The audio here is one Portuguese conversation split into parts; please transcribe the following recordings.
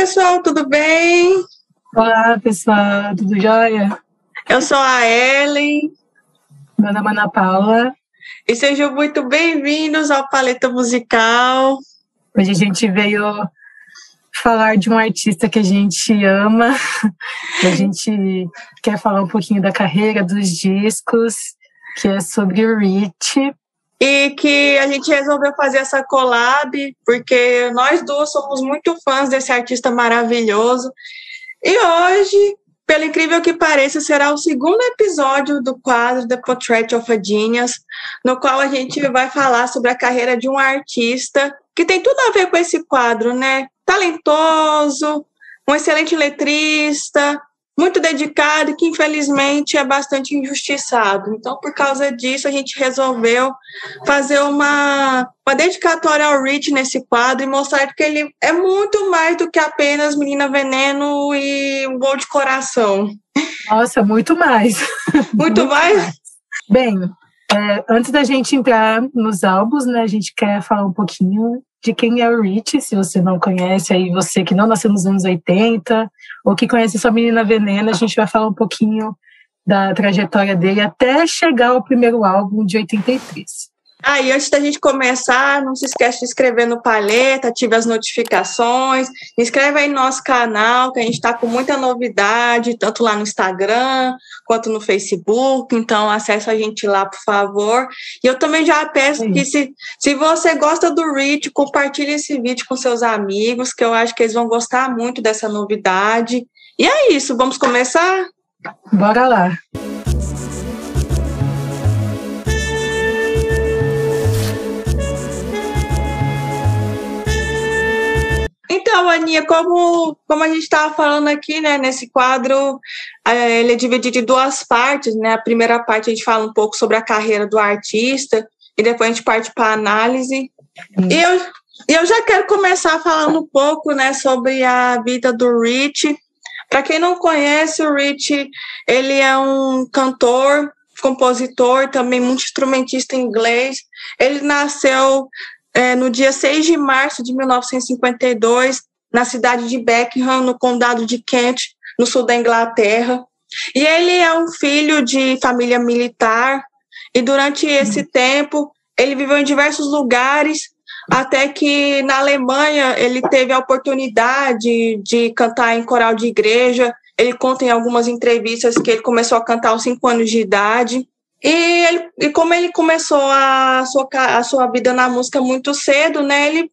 pessoal, tudo bem? Olá, pessoal, tudo jóia? Eu sou a Ellen. Meu nome é Ana Paula. E sejam muito bem-vindos ao Paleta Musical. Hoje a gente veio falar de um artista que a gente ama, que a gente quer falar um pouquinho da carreira, dos discos, que é sobre o Rich. E que a gente resolveu fazer essa collab, porque nós duas somos muito fãs desse artista maravilhoso. E hoje, pelo incrível que pareça, será o segundo episódio do quadro The Portrait of a Genius, no qual a gente vai falar sobre a carreira de um artista que tem tudo a ver com esse quadro, né? Talentoso, um excelente letrista, muito dedicado e que infelizmente é bastante injustiçado. Então, por causa disso, a gente resolveu fazer uma, uma dedicatória ao Rich nesse quadro e mostrar que ele é muito mais do que apenas Menina Veneno e um gol de coração. Nossa, muito mais. Muito, muito mais? mais? Bem, é, antes da gente entrar nos álbuns, né, a gente quer falar um pouquinho de quem é o Rich, se você não conhece, aí você que não nasceu nos anos 80, ou que conhece sua menina Venena, a gente vai falar um pouquinho da trajetória dele até chegar ao primeiro álbum de 83. Ah, e antes da gente começar, não se esquece de inscrever no Paleta, ative as notificações, inscreve aí no nosso canal, que a gente está com muita novidade, tanto lá no Instagram quanto no Facebook, então acesse a gente lá, por favor. E eu também já peço Sim. que se, se você gosta do Rich, compartilhe esse vídeo com seus amigos, que eu acho que eles vão gostar muito dessa novidade. E é isso, vamos começar? Bora lá! Então, Aninha, como, como a gente estava falando aqui, né, nesse quadro, é, ele é dividido em duas partes, né? A primeira parte a gente fala um pouco sobre a carreira do artista e depois a gente parte para a análise. Hum. E eu, eu já quero começar falando um pouco, né, sobre a vida do Rich. Para quem não conhece, o Rich, ele é um cantor, compositor, também muito instrumentista inglês. Ele nasceu é, no dia 6 de março de 1952, na cidade de Beckham, no condado de Kent, no sul da Inglaterra. E ele é um filho de família militar, e durante esse tempo ele viveu em diversos lugares, até que na Alemanha ele teve a oportunidade de cantar em coral de igreja. Ele conta em algumas entrevistas que ele começou a cantar aos cinco anos de idade. E, ele, e como ele começou a sua, a sua vida na música muito cedo, né, ele,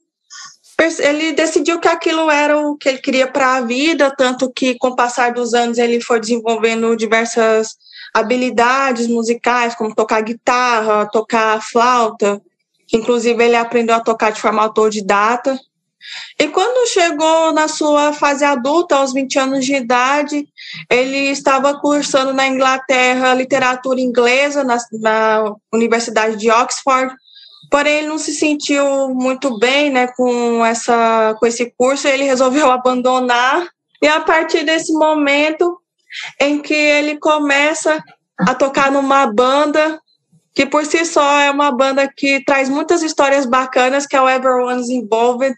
ele decidiu que aquilo era o que ele queria para a vida, tanto que com o passar dos anos ele foi desenvolvendo diversas habilidades musicais, como tocar guitarra, tocar flauta, inclusive ele aprendeu a tocar de forma autodidata. E quando chegou na sua fase adulta, aos 20 anos de idade, ele estava cursando na Inglaterra literatura inglesa, na, na Universidade de Oxford, porém ele não se sentiu muito bem né, com, essa, com esse curso, ele resolveu abandonar. E a partir desse momento em que ele começa a tocar numa banda que por si só é uma banda que traz muitas histórias bacanas, que é o Everyone's Involved,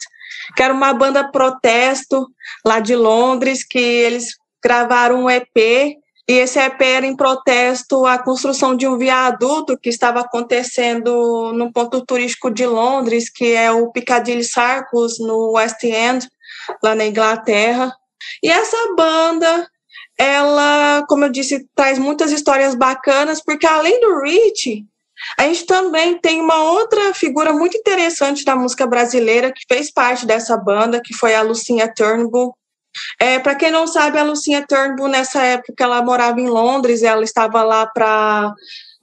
que era uma banda protesto lá de Londres, que eles gravaram um EP, e esse EP era em protesto à construção de um viaduto que estava acontecendo no ponto turístico de Londres, que é o Piccadilly Circus, no West End, lá na Inglaterra. E essa banda, ela, como eu disse, traz muitas histórias bacanas, porque além do Rich, a gente também tem uma outra figura muito interessante da música brasileira que fez parte dessa banda, que foi a Lucinha Turnbull. É, para quem não sabe, a Lucinha Turnbull, nessa época, ela morava em Londres, ela estava lá para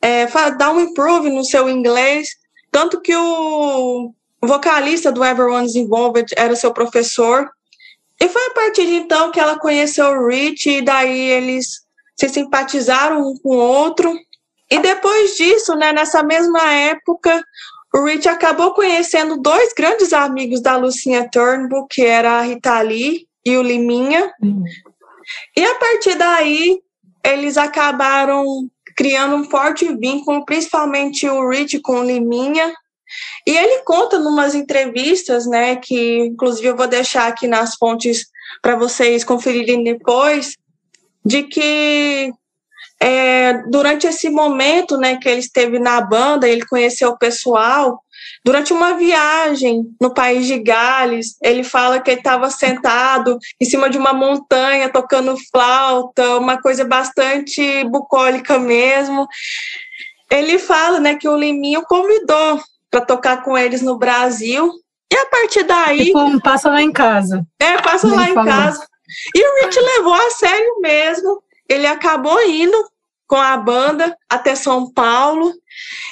é, dar um improve no seu inglês, tanto que o vocalista do Everyone's Involved era seu professor. E foi a partir de então que ela conheceu o Rich, e daí eles se simpatizaram um com o outro. E depois disso, né, nessa mesma época, o Rich acabou conhecendo dois grandes amigos da Lucinha Turnbull, que era a Rita Lee e o Liminha. Uhum. E a partir daí, eles acabaram criando um forte vínculo, principalmente o Rich com o Liminha. E ele conta numas entrevistas, né, que inclusive eu vou deixar aqui nas fontes para vocês conferirem depois, de que é, durante esse momento né, que ele esteve na banda, ele conheceu o pessoal, durante uma viagem no país de Gales, ele fala que ele estava sentado em cima de uma montanha, tocando flauta, uma coisa bastante bucólica mesmo. Ele fala né, que o Liminho convidou para tocar com eles no Brasil, e a partir daí. Tipo, passa lá em casa. É, passa lá em casa. E o Rich levou a sério mesmo ele acabou indo com a banda até São Paulo.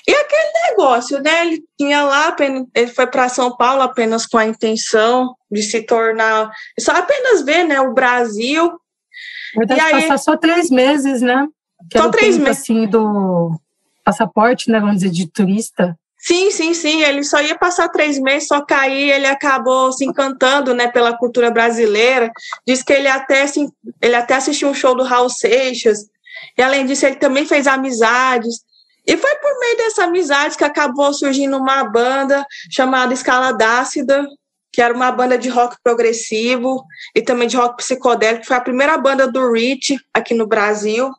E aquele negócio, né? Ele tinha lá, ele foi para São Paulo apenas com a intenção de se tornar, só apenas ver, né, o Brasil. Verdade, e aí, passar só três meses, né? Que só três meses. Assim, do passaporte, né? Vamos dizer, de turista. Sim, sim, sim. Ele só ia passar três meses, só aí ele acabou se encantando, né, pela cultura brasileira. Diz que ele até, ele até assistiu um show do Raul Seixas. E além disso, ele também fez amizades. E foi por meio dessa amizade que acabou surgindo uma banda chamada Escala Dácida, que era uma banda de rock progressivo e também de rock psicodélico. Foi a primeira banda do Rich aqui no Brasil.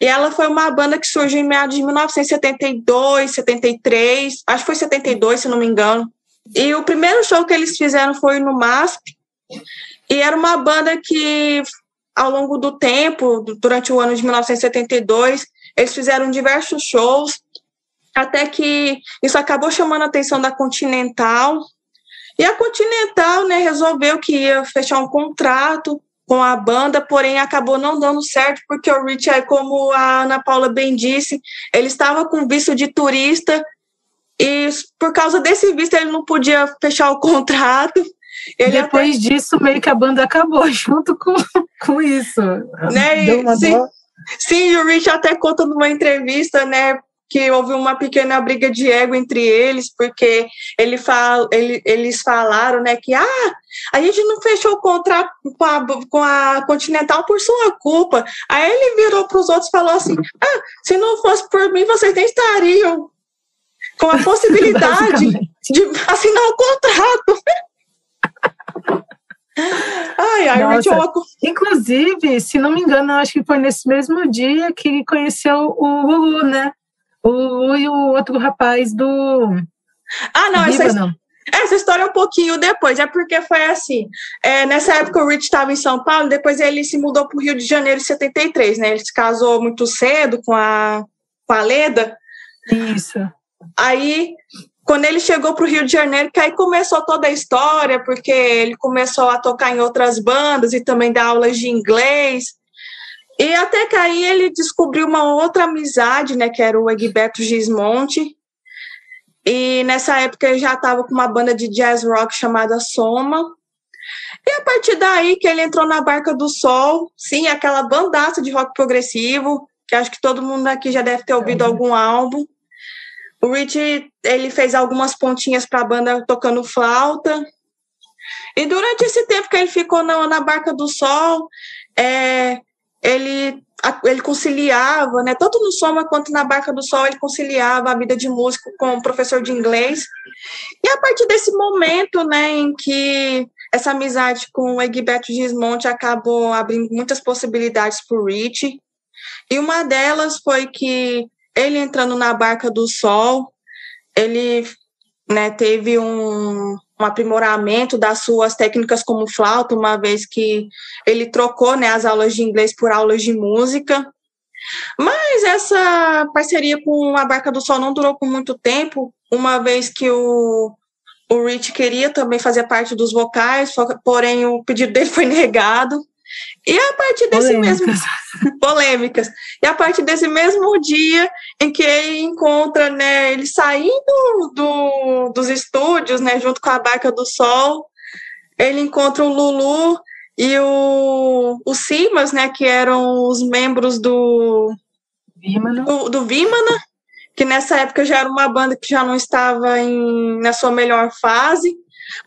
E ela foi uma banda que surgiu em meados de 1972, 73, acho que foi 72, se não me engano. E o primeiro show que eles fizeram foi no MASP. E era uma banda que, ao longo do tempo, durante o ano de 1972, eles fizeram diversos shows, até que isso acabou chamando a atenção da Continental. E a Continental né, resolveu que ia fechar um contrato com a banda, porém acabou não dando certo, porque o Rich, como a Ana Paula bem disse, ele estava com visto de turista e por causa desse visto ele não podia fechar o contrato. Ele Depois até... disso, meio que a banda acabou junto com, com isso. Né? E, sim, sim, o Rich até conta numa entrevista, né? Que houve uma pequena briga de ego entre eles, porque ele fala, ele, eles falaram né, que ah, a gente não fechou o contrato com a, com a Continental por sua culpa. Aí ele virou para os outros e falou assim: ah, se não fosse por mim, vocês nem estariam com a possibilidade de assinar o contrato. Ai, ai, Nossa. Inclusive, se não me engano, acho que foi nesse mesmo dia que conheceu o Lulu, né? O e o outro rapaz do. Ah, não, essa, essa história é um pouquinho depois, é porque foi assim. É, nessa época o Rich estava em São Paulo, depois ele se mudou para o Rio de Janeiro em 73, né? Ele se casou muito cedo com a, com a Leda. Isso. Aí, quando ele chegou para o Rio de Janeiro, que aí começou toda a história, porque ele começou a tocar em outras bandas e também dar aulas de inglês. E até que aí ele descobriu uma outra amizade, né, que era o Egberto Gismonte. E nessa época ele já estava com uma banda de jazz rock chamada Soma. E a partir daí que ele entrou na Barca do Sol, sim, aquela bandaça de rock progressivo, que acho que todo mundo aqui já deve ter ouvido algum álbum. O Rich, ele fez algumas pontinhas para a banda tocando flauta. E durante esse tempo que ele ficou na, na Barca do Sol, é, ele, ele conciliava, né, tanto no Soma quanto na Barca do Sol, ele conciliava a vida de músico com professor de inglês. E a partir desse momento, né, em que essa amizade com o Egberto Gismonte acabou abrindo muitas possibilidades para o Rich, e uma delas foi que ele entrando na Barca do Sol, ele né, teve um, um aprimoramento das suas técnicas como flauta, uma vez que ele trocou né, as aulas de inglês por aulas de música. Mas essa parceria com a Barca do Sol não durou por muito tempo, uma vez que o, o Rich queria também fazer parte dos vocais, porém o pedido dele foi negado. E a partir desse polêmicas. mesmo polêmicas. E a partir desse mesmo dia em que ele encontra, né, ele saindo do, dos estúdios, né, junto com a Barca do Sol, ele encontra o Lulu e o, o Simas, né, que eram os membros do Vimana. Do, do Vimana, que nessa época já era uma banda que já não estava em, na sua melhor fase.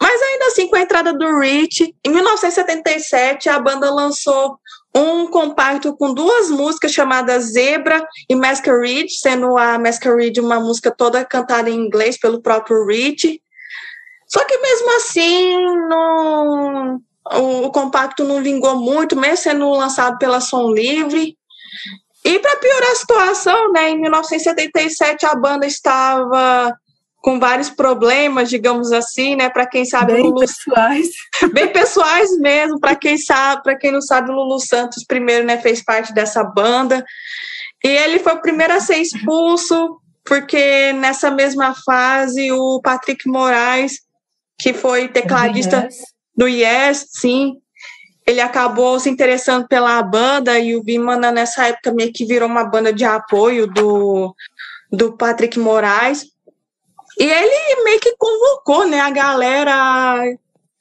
Mas ainda assim, com a entrada do Rich, em 1977, a banda lançou um compacto com duas músicas chamadas Zebra e Masquerade, sendo a Masquerade uma música toda cantada em inglês pelo próprio Rich. Só que mesmo assim, não, o, compacto não vingou muito, mesmo sendo lançado pela Som Livre. E para piorar a situação, né, em 1977 a banda estava com vários problemas, digamos assim, né? Para quem sabe bem Lulu... pessoais, bem pessoais mesmo. Para quem sabe, para quem não sabe, o Lulu Santos primeiro, né, fez parte dessa banda e ele foi o primeiro a ser expulso porque nessa mesma fase o Patrick Moraes, que foi tecladista do Yes, sim, ele acabou se interessando pela banda e o Bimana nessa época meio que virou uma banda de apoio do do Patrick Moraes. E ele meio que convocou, né, a galera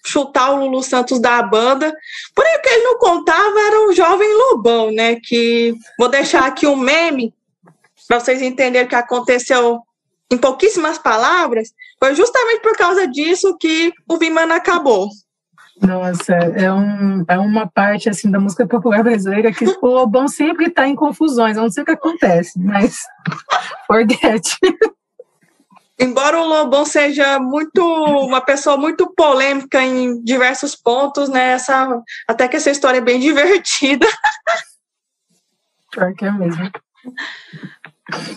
chutar o Lulu Santos da banda. Porém, o que ele não contava era o jovem Lobão, né, que vou deixar aqui um meme para vocês entenderem o que aconteceu em pouquíssimas palavras. Foi justamente por causa disso que o Vimana acabou. Nossa, é, um, é uma parte assim da música popular brasileira que o Lobão sempre está em confusões, eu não sei o que acontece, mas forget. Embora o Lobão seja muito uma pessoa muito polêmica em diversos pontos, né? Essa, até que essa história é bem divertida. Pior que é mesmo.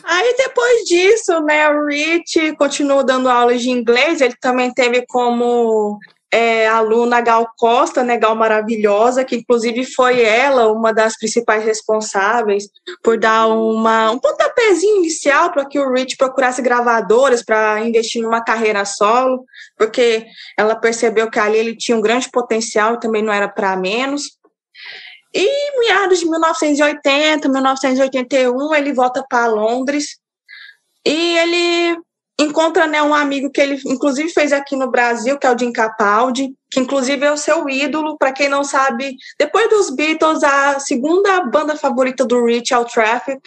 Aí depois disso, né, o Rich continuou dando aulas de inglês, ele também teve como é, aluna Gal Costa, né, Gal Maravilhosa, que inclusive foi ela uma das principais responsáveis por dar uma, um pontapézinho inicial para que o Rich procurasse gravadoras para investir numa carreira solo, porque ela percebeu que ali ele tinha um grande potencial e também não era para menos. E meados de 1980, 1981, ele volta para Londres e ele encontra né, um amigo que ele inclusive fez aqui no Brasil, que é o Jim Capaldi, que inclusive é o seu ídolo, para quem não sabe, depois dos Beatles, a segunda banda favorita do Rich é o Traffic.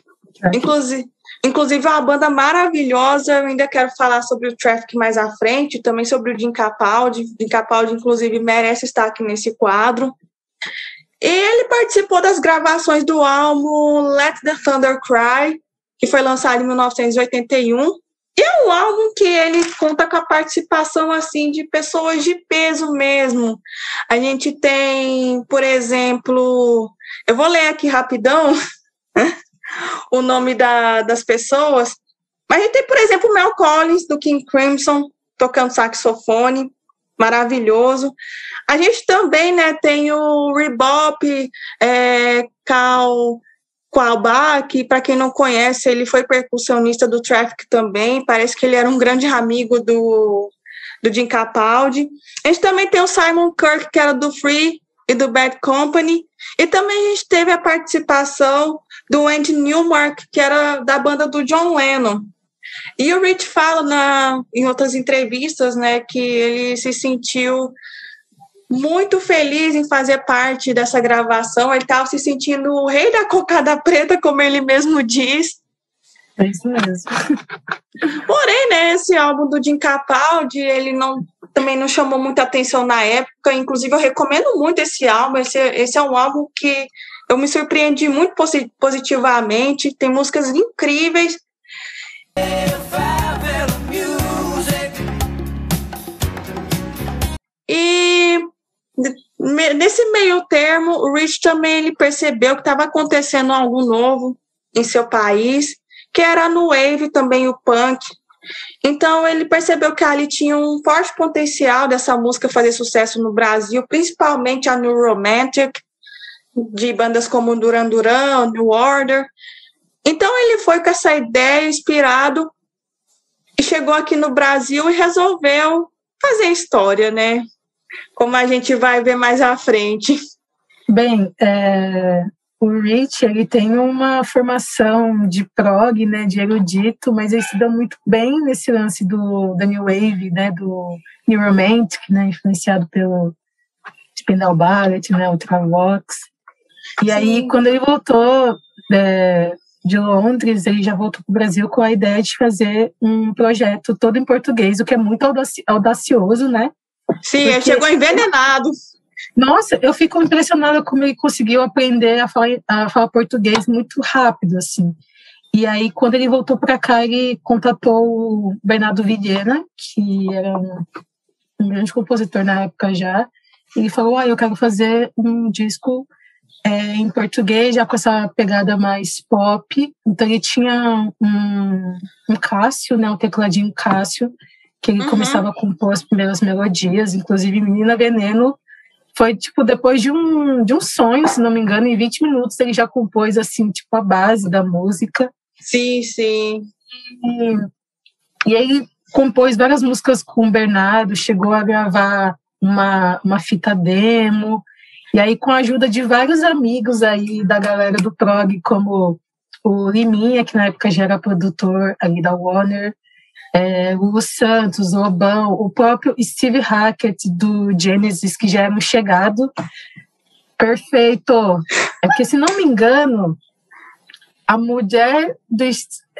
Inclusive, inclusive é uma banda maravilhosa, eu ainda quero falar sobre o Traffic mais à frente, também sobre o Jim Capaldi. Jim Capaldi, inclusive, merece estar aqui nesse quadro. Ele participou das gravações do álbum Let the Thunder Cry, que foi lançado em 1981, e é um álbum que ele conta com a participação assim de pessoas de peso mesmo. A gente tem, por exemplo, eu vou ler aqui rapidão o nome da, das pessoas. Mas a gente tem, por exemplo, Mel Collins, do King Crimson, tocando saxofone, maravilhoso. A gente também né, tem o Rebop, é, Cal Qualba, que para quem não conhece, ele foi percussionista do Traffic também, parece que ele era um grande amigo do, do Jim Capaldi. A gente também tem o Simon Kirk, que era do Free e do Bad Company, e também a gente teve a participação do Andy Newmark, que era da banda do John Lennon. E o Rich fala na, em outras entrevistas né, que ele se sentiu muito feliz em fazer parte dessa gravação. Ele estava se sentindo o rei da cocada preta, como ele mesmo diz. É isso mesmo. Porém, né, esse álbum do Jim Capaldi, ele não, também não chamou muita atenção na época. Inclusive, eu recomendo muito esse álbum. Esse, esse é um álbum que eu me surpreendi muito positivamente. Tem músicas incríveis. E Nesse meio termo, o Rich também ele percebeu que estava acontecendo algo novo em seu país, que era no wave também o punk. Então ele percebeu que ali tinha um forte potencial dessa música fazer sucesso no Brasil, principalmente a New Romantic, de bandas como Duran Duran, New Order. Então ele foi com essa ideia inspirado e chegou aqui no Brasil e resolveu fazer história, né? Como a gente vai ver mais à frente. Bem, é, o Rich ele tem uma formação de prog, né, de erudito, mas ele se dá muito bem nesse lance do da New Wave, né, do New Romantic, né, influenciado pelo Spinal Ballet, né, Ultravox. E Sim. aí, quando ele voltou é, de Londres, ele já voltou para o Brasil com a ideia de fazer um projeto todo em português, o que é muito audacioso, né? Sim, ele chegou envenenado. Nossa, eu fico impressionada como ele conseguiu aprender a falar, a falar português muito rápido, assim. E aí, quando ele voltou para cá, ele contatou o Bernardo Vilhena, que era um, um, grande compositor na época já, e falou: ah, eu quero fazer um disco é, em português, já com essa pegada mais pop. Então ele tinha um, um Cássio, né, um tecladinho Cássio, que ele uhum. começava a compor as primeiras melodias, inclusive Menina Veneno. Foi, tipo, depois de um, de um sonho, se não me engano, em 20 minutos ele já compôs, assim, tipo, a base da música. Sim, sim. E, e aí compôs várias músicas com o Bernardo, chegou a gravar uma, uma fita demo, e aí com a ajuda de vários amigos aí da galera do prog, como o Liminha, que na época já era produtor ali da Warner, é, o Santos, o Obão, o próprio Steve Hackett do Genesis, que já era um chegado. Perfeito! É porque, se não me engano, a mulher do.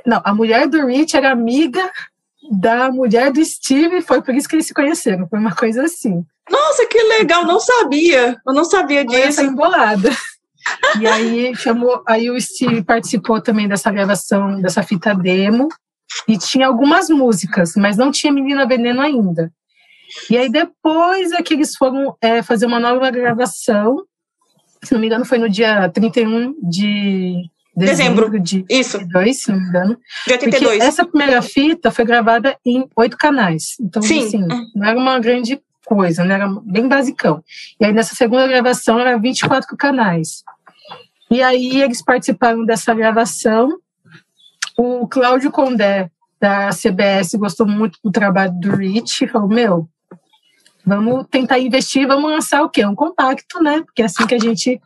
Não, a mulher do Rich era amiga da mulher do Steve, foi por isso que eles se conheceram. Foi uma coisa assim. Nossa, que legal, não sabia. Eu não sabia disso. embolada. E aí chamou, aí o Steve participou também dessa gravação dessa fita demo e tinha algumas músicas, mas não tinha Menina Veneno ainda. E aí depois é que eles foram é, fazer uma nova gravação, se não me engano foi no dia 31 de dezembro, dezembro de Isso. 82, se não me engano. De 82. Porque essa primeira fita foi gravada em oito canais. Então, Sim. assim, não era uma grande coisa, né? Era bem basicão. E aí nessa segunda gravação era 24 canais. E aí eles participaram dessa gravação o Cláudio Condé, da CBS, gostou muito do trabalho do Rich e falou: Meu, vamos tentar investir, vamos lançar o quê? Um compacto, né? Porque é assim que a gente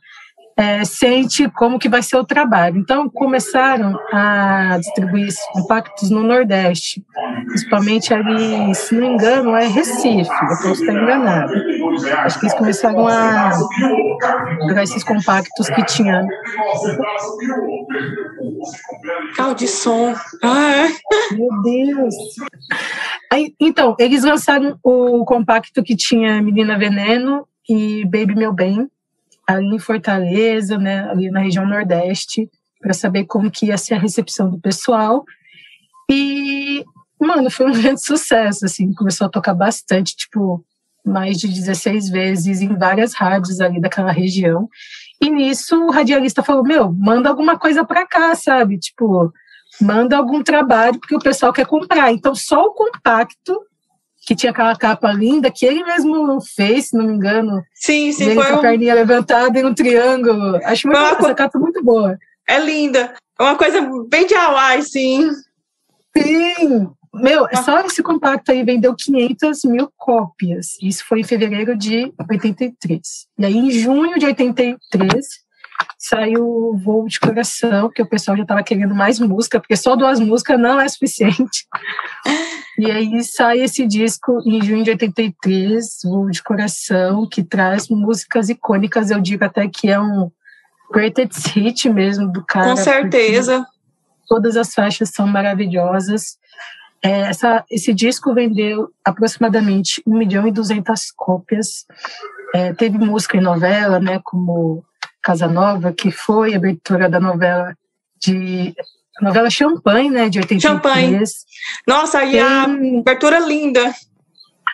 é, sente como que vai ser o trabalho. Então, começaram a distribuir esses compactos no Nordeste, principalmente ali, se não me engano, é Recife, eu posso estar enganado. Acho que eles começaram a pegar esses compactos que tinham. Carro de som. Ah. Meu Deus! Aí, então, eles lançaram o compacto que tinha Menina Veneno e Baby Meu Bem, ali em Fortaleza, né, ali na região Nordeste, para saber como que ia ser a recepção do pessoal. E, mano, foi um grande sucesso, assim, começou a tocar bastante, tipo, mais de 16 vezes em várias rádios ali daquela região. E nisso o radialista falou: Meu, manda alguma coisa para cá, sabe? Tipo, manda algum trabalho, porque o pessoal quer comprar. Então, só o compacto que tinha aquela capa linda que ele mesmo fez, se não me engano. Sim, sim. Ele foi com a perninha levantada em um triângulo. Acho muito, uma... essa capa muito boa. É linda. É uma coisa bem de Hawaii, sim. Sim. Meu, ah. só esse compacto aí vendeu 500 mil cópias. Isso foi em fevereiro de 83. E aí, em junho de 83, saiu o Voo de Coração, que o pessoal já estava querendo mais música, porque só duas músicas não é suficiente. E aí sai esse disco em junho de 83, Voo de Coração, que traz músicas icônicas, eu digo até que é um greatest hit mesmo do cara. Com certeza. Todas as faixas são maravilhosas. É, essa, esse disco vendeu aproximadamente 1 milhão e 200 cópias. É, teve música em novela, né, como Casanova, que foi abertura da novela de a novela Champagne, né, de 83. Champagne. Nossa, e a abertura linda.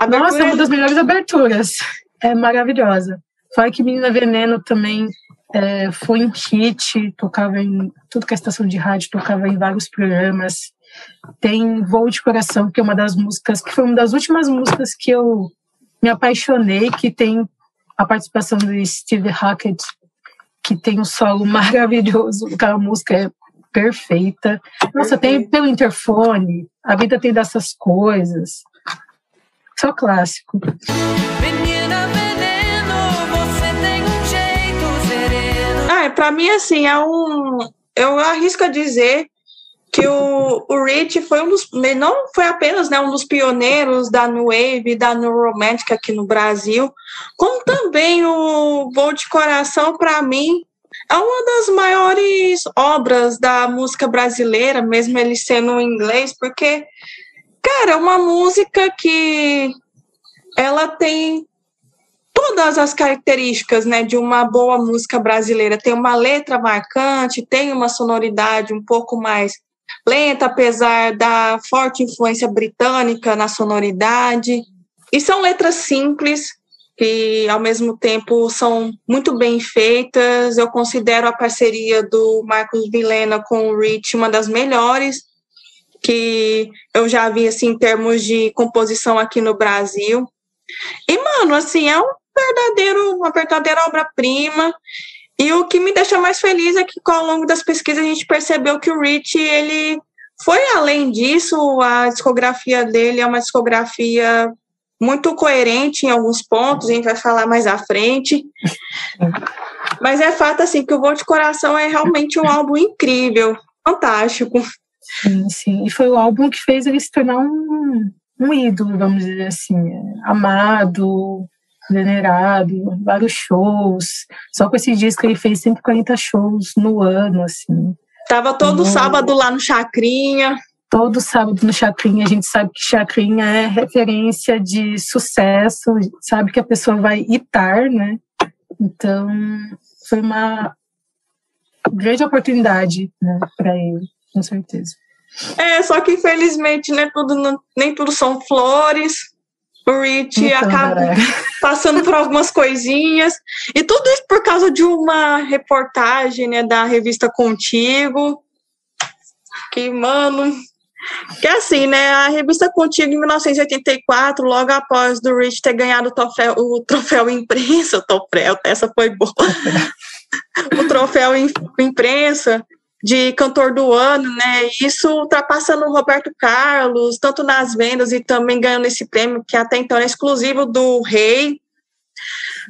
Abertura Nossa, é uma das melhores aberturas. É maravilhosa. Fala que Menina Veneno também é, foi um hit, tocava em tudo que é estação de rádio, tocava em vários programas. Tem Voo de Coração, que é uma das músicas, que foi uma das últimas músicas que eu me apaixonei, que tem a participação do Steve Hackett, que tem um solo maravilhoso. Aquela música é perfeita. Nossa, tem pelo interfone, a vida tem dessas coisas. Só clássico. Menina veneno, você tem um jeito sereno. Ah, pra mim, assim, é um. Eu arrisco a dizer que o, o Rich foi um dos. Não foi apenas né, um dos pioneiros da New Wave, da New Romantic aqui no Brasil, como também o Voo de Coração, para mim, é uma das maiores obras da música brasileira, mesmo ele sendo em inglês, porque, cara, é uma música que ela tem todas as características né, de uma boa música brasileira. Tem uma letra marcante, tem uma sonoridade um pouco mais lenta, apesar da forte influência britânica na sonoridade. E são letras simples, que ao mesmo tempo são muito bem feitas. Eu considero a parceria do Marcos Vilena com o Rich uma das melhores que eu já vi assim em termos de composição aqui no Brasil. E mano, assim, é um verdadeiro, uma verdadeira obra-prima. E o que me deixa mais feliz é que ao longo das pesquisas a gente percebeu que o Rich ele foi além disso, a discografia dele é uma discografia muito coerente em alguns pontos, a gente vai falar mais à frente. Mas é fato assim que o Voo de Coração é realmente um álbum incrível, fantástico. Sim, sim. E foi o álbum que fez ele se tornar um, um ídolo, vamos dizer assim, amado, venerado, vários shows. Só com esse disco ele fez 140 shows no ano, assim. Tava todo no... sábado lá no Chacrinha todo sábado no Chacrinha, a gente sabe que Chacrinha é referência de sucesso, sabe que a pessoa vai itar, né? Então, foi uma grande oportunidade né, para ele, com certeza. É, só que infelizmente né, tudo, nem tudo são flores. O Rich então, acaba é. passando por algumas coisinhas. E tudo isso por causa de uma reportagem né, da revista Contigo. Que, mano, que assim, né? A revista Contigo, em 1984, logo após do Rich ter ganhado o troféu, o troféu imprensa, o troféu, essa foi boa. o troféu imprensa de cantor do ano, né? Isso ultrapassando o Roberto Carlos, tanto nas vendas e também ganhando esse prêmio, que até então é exclusivo do Rei.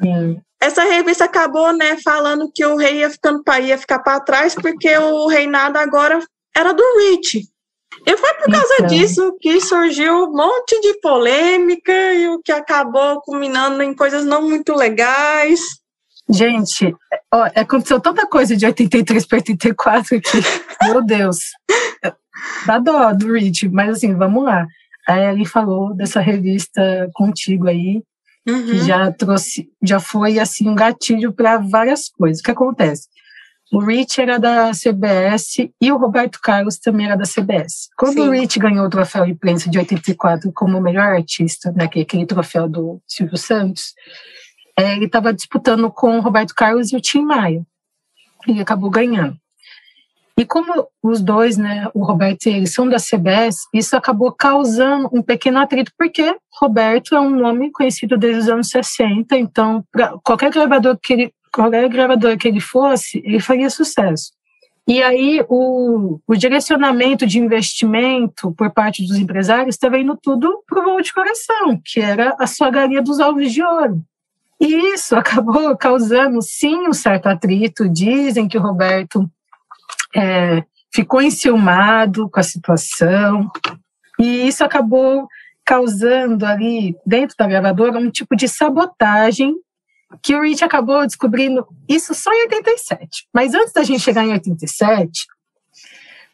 Sim. Essa revista acabou, né, falando que o rei ia ficando ia ficar para trás porque o reinado agora era do Rich. E foi por causa então. disso que surgiu um monte de polêmica e o que acabou culminando em coisas não muito legais. Gente, ó, aconteceu tanta coisa de 83 para 84 que, meu Deus, dá dó do Rich, mas assim, vamos lá. Aí ele falou dessa revista contigo aí, uhum. que já trouxe, já foi assim um gatilho para várias coisas. O que acontece? O Rich era da CBS e o Roberto Carlos também era da CBS. Quando Sim. o Rich ganhou o troféu imprensa de 84 como melhor artista, né, é aquele troféu do Silvio Santos, é, ele estava disputando com o Roberto Carlos e o Tim Maia. E acabou ganhando. E como os dois, né, o Roberto e ele, são da CBS, isso acabou causando um pequeno atrito, porque Roberto é um nome conhecido desde os anos 60, então qualquer gravador que ele qualquer gravador que ele fosse, ele faria sucesso. E aí o, o direcionamento de investimento por parte dos empresários estava indo tudo para o voo de coração, que era a sua galinha dos ovos de ouro. E isso acabou causando, sim, um certo atrito. Dizem que o Roberto é, ficou enciumado com a situação, e isso acabou causando ali, dentro da gravadora, um tipo de sabotagem que o Rich acabou descobrindo isso só em 87. Mas antes da gente chegar em 87,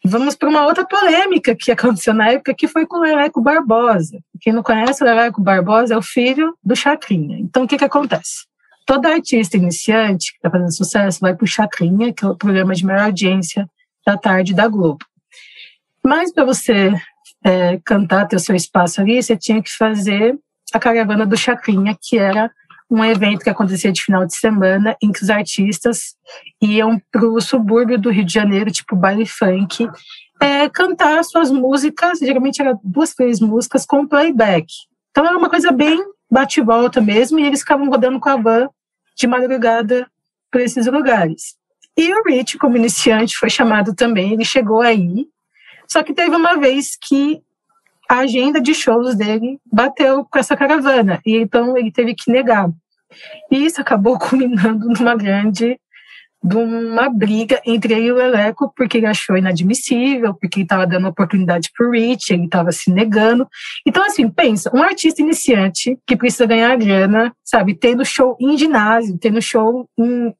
vamos para uma outra polêmica que aconteceu na época, que foi com o Leleco Barbosa. Quem não conhece, o Leleco Barbosa é o filho do Chacrinha. Então, o que, que acontece? Toda artista iniciante que está fazendo sucesso vai para o Chacrinha, que é o programa de maior audiência da tarde da Globo. Mas para você é, cantar, ter o seu espaço ali, você tinha que fazer a caravana do Chacrinha, que era um evento que acontecia de final de semana em que os artistas iam para o subúrbio do Rio de Janeiro, tipo baile funk, é, cantar suas músicas, geralmente eram duas, três músicas com playback. Então era uma coisa bem bate-volta mesmo, e eles ficavam rodando com a van de madrugada para esses lugares. E o Rich, como iniciante, foi chamado também, ele chegou aí, só que teve uma vez que a agenda de shows dele bateu com essa caravana, e então ele teve que negar. E isso acabou culminando numa grande de uma briga entre ele e o Eleco, porque ele achou inadmissível, porque ele estava dando oportunidade para o Rich, ele estava se negando. Então, assim, pensa, um artista iniciante que precisa ganhar grana, sabe, tendo show em ginásio, tendo show em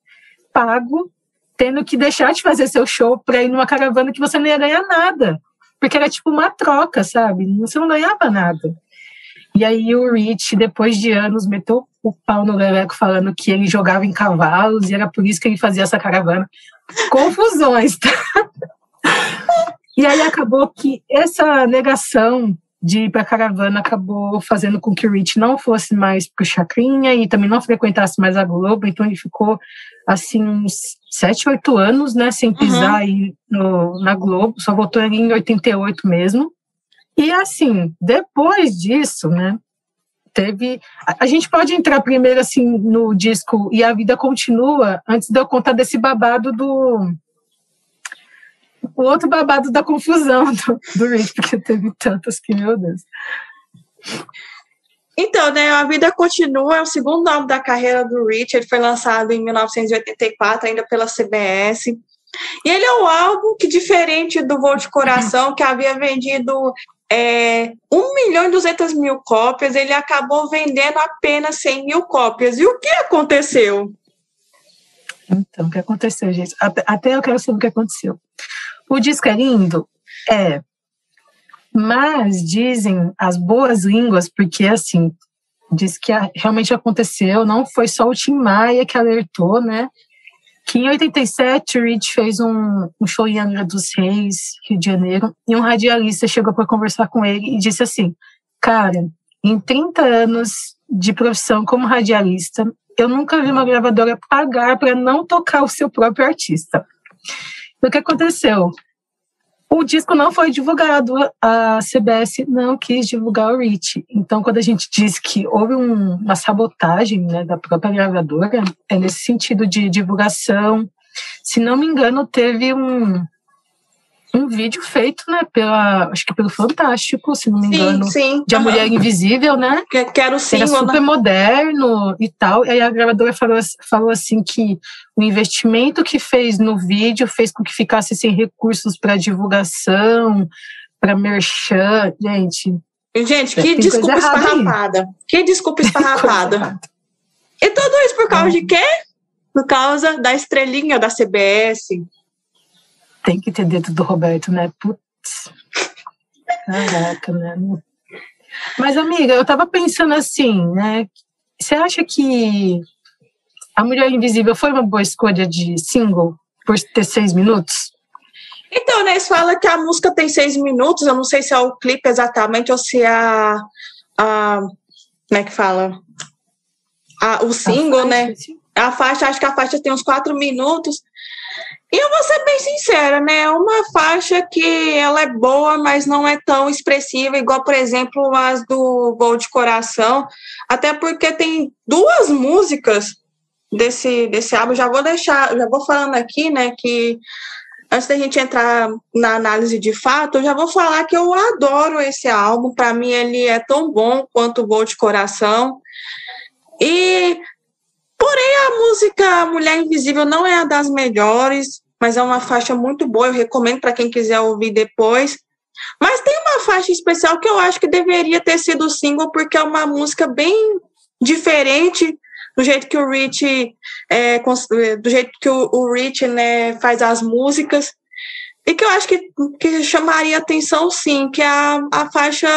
pago, tendo que deixar de fazer seu show para ir numa caravana que você não ia ganhar nada. Porque era tipo uma troca, sabe? Você não ganhava nada. E aí o Rich, depois de anos, meteu o pau no Leleco falando que ele jogava em cavalos e era por isso que ele fazia essa caravana. Confusões, tá? E aí acabou que essa negação de ir para caravana acabou fazendo com que o Rich não fosse mais pro Chacrinha e também não frequentasse mais a Globo, então ele ficou assim uns sete, oito anos, né, sem pisar uhum. aí no, na Globo, só voltou ali em 88 mesmo. E assim, depois disso, né, teve. A, a, gente pode entrar primeiro assim no disco e a vida continua, antes de eu contar desse babado do. O outro babado da confusão do, do Rich, porque teve tantas que, meu Deus. Então, né, A Vida Continua é o segundo álbum da carreira do Rich, ele foi lançado em 1984, ainda pela CBS. E ele é um álbum que, diferente do Voo de Coração, que havia vendido é, 1 milhão e 200 mil cópias, ele acabou vendendo apenas 100 mil cópias. E o que aconteceu? Então, o que aconteceu, gente? Até eu quero saber o que aconteceu. O disco é lindo? É. Mas dizem as boas línguas, porque assim, diz que realmente aconteceu, não foi só o Tim Maia que alertou, né? que em 87 o Rich fez um, um show em Angra dos Reis, Rio de Janeiro, e um radialista chegou para conversar com ele e disse assim: Cara, em 30 anos de profissão como radialista, eu nunca vi uma gravadora pagar para não tocar o seu próprio artista. O que aconteceu? O disco não foi divulgado, a CBS não quis divulgar o Rich. Então, quando a gente diz que houve um, uma sabotagem né, da própria gravadora, é nesse sentido de divulgação. Se não me engano, teve um, um vídeo feito, né, pela, acho que pelo Fantástico, se não me engano, sim, sim. de A Mulher Invisível, né? Que, que era o sim, Era super né? moderno e tal. E aí a gravadora falou, falou assim que o investimento que fez no vídeo fez com que ficasse sem recursos para divulgação, para merchan, gente. Gente, que desculpa esparrapada. Aí. Que desculpa esparrapada. e tudo isso por causa é. de quê? Por causa da estrelinha da CBS tem que ter dedo do Roberto, né? Putz. Caraca, né? Mas, amiga, eu tava pensando assim, né? Você acha que A Mulher Invisível foi uma boa escolha de single por ter seis minutos? Então, né, eles falam que a música tem seis minutos, eu não sei se é o clipe exatamente ou se é a. a como é que fala? A, o single, a né? A faixa, acho que a faixa tem uns quatro minutos. E eu vou ser bem sincera, né? É uma faixa que ela é boa, mas não é tão expressiva, igual, por exemplo, as do Voo de Coração. Até porque tem duas músicas desse, desse álbum. Já vou deixar, já vou falando aqui, né? Que antes da gente entrar na análise de fato, eu já vou falar que eu adoro esse álbum. Para mim, ele é tão bom quanto o Voo de Coração. E Porém, a música Mulher Invisível não é a das melhores, mas é uma faixa muito boa, eu recomendo para quem quiser ouvir depois. Mas tem uma faixa especial que eu acho que deveria ter sido single, porque é uma música bem diferente do jeito que o Rich é, do jeito que o, Rich né, faz as músicas e que eu acho que, que chamaria atenção sim, que é a, a faixa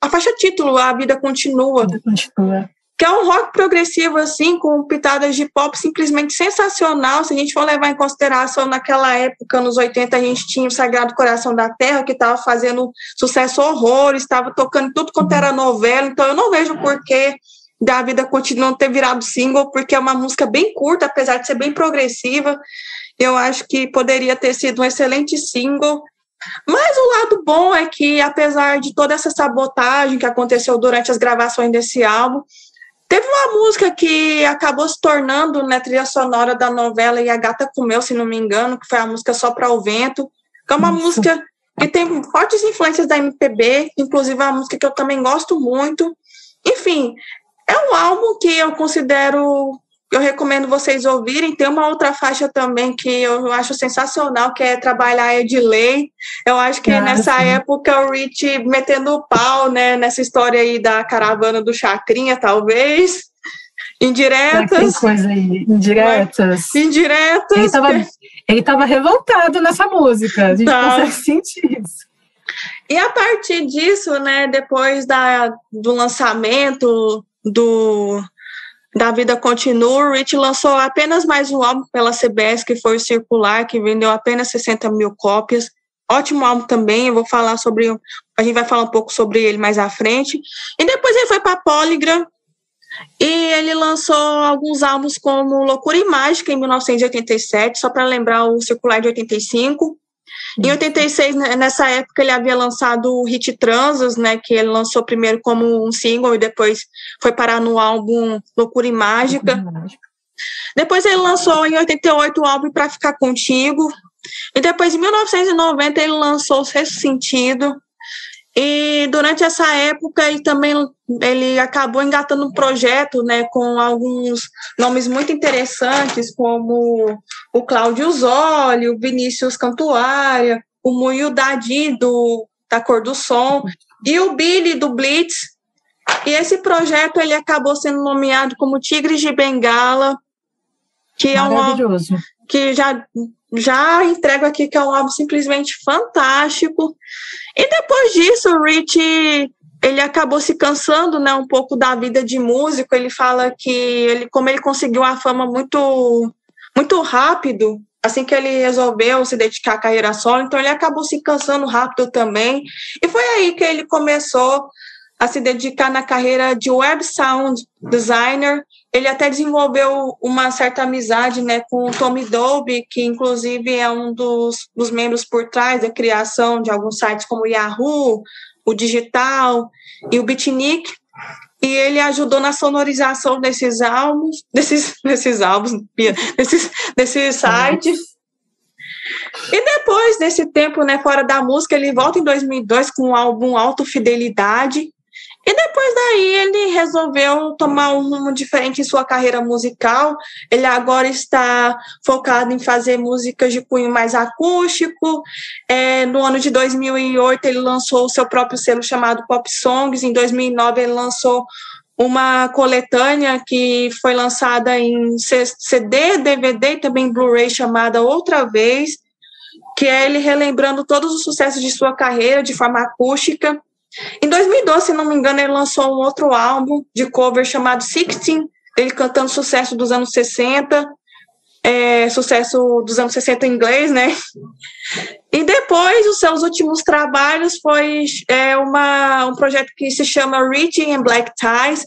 a faixa título, A Vida Continua. A vida continua que é um rock progressivo, assim, com pitadas de pop simplesmente sensacional. Se a gente for levar em consideração, naquela época, nos 80, a gente tinha o Sagrado Coração da Terra, que estava fazendo sucesso horror, estava tocando tudo quanto era novela, então eu não vejo porquê da vida continua ter virado single, porque é uma música bem curta, apesar de ser bem progressiva. Eu acho que poderia ter sido um excelente single. Mas o lado bom é que, apesar de toda essa sabotagem que aconteceu durante as gravações desse álbum, Teve uma música que acabou se tornando na né, trilha sonora da novela E a Gata Comeu, se não me engano, que foi a música Só para o Vento, que é uma Isso. música que tem fortes influências da MPB, inclusive é uma música que eu também gosto muito. Enfim, é um álbum que eu considero eu recomendo vocês ouvirem. Tem uma outra faixa também que eu acho sensacional, que é Trabalhar é de Lei. Eu acho que ah, nessa época o Rich metendo o pau, né, nessa história aí da caravana do Chacrinha, talvez. Indiretas. Tem coisa aí, indiretas. Indiretas. Ele estava ele tava revoltado nessa música, a gente tá. consegue sentir isso. E a partir disso, né, depois da, do lançamento do da Vida Continua, Rich lançou apenas mais um álbum pela CBS, que foi o Circular, que vendeu apenas 60 mil cópias. ótimo álbum também. Eu vou falar sobre, a gente vai falar um pouco sobre ele mais à frente. E depois ele foi para Polygram e ele lançou alguns álbuns como Loucura e Mágica em 1987, só para lembrar o Circular de 85. Em 86, né, nessa época, ele havia lançado o Hit Transas, né, que ele lançou primeiro como um single e depois foi parar no álbum Loucura e Mágica. Loucura e Mágica. Depois ele lançou em 88 o álbum Pra Ficar Contigo. E depois, em 1990, ele lançou o Sexto Sentido. E durante essa época ele também ele acabou engatando um projeto né, com alguns nomes muito interessantes, como o Cláudio Zoli, o Vinícius Cantuária, o Muyo Dadi do, da Cor do Som e o Billy do Blitz. E esse projeto ele acabou sendo nomeado como Tigres de Bengala, que é um que já já entrego aqui que é um álbum simplesmente fantástico. E depois disso, o Rich ele acabou se cansando, né, um pouco da vida de músico. Ele fala que ele, como ele conseguiu a fama muito, muito rápido, assim que ele resolveu se dedicar à carreira solo, então ele acabou se cansando rápido também. E foi aí que ele começou a se dedicar na carreira de web sound designer. Ele até desenvolveu uma certa amizade né, com o Tommy Dolby, que inclusive é um dos, dos membros por trás da criação de alguns sites como o Yahoo, o Digital e o Beatnik. E ele ajudou na sonorização desses álbuns, desses, desses álbuns, desses, desses sites. E depois desse tempo, né, fora da música, ele volta em 2002 com o álbum Alto Fidelidade, e depois daí ele resolveu tomar um rumo diferente em sua carreira musical. Ele agora está focado em fazer músicas de cunho mais acústico. É, no ano de 2008 ele lançou o seu próprio selo chamado Pop Songs. Em 2009 ele lançou uma coletânea que foi lançada em CD, DVD e também Blu-ray chamada Outra Vez, que é ele relembrando todos os sucessos de sua carreira de forma acústica. Em 2012, se não me engano, ele lançou um outro álbum de cover chamado Sixteen, ele cantando sucesso dos anos 60, é, sucesso dos anos 60 em inglês, né? E depois, os seus últimos trabalhos foi é, uma, um projeto que se chama Reaching and Black Ties,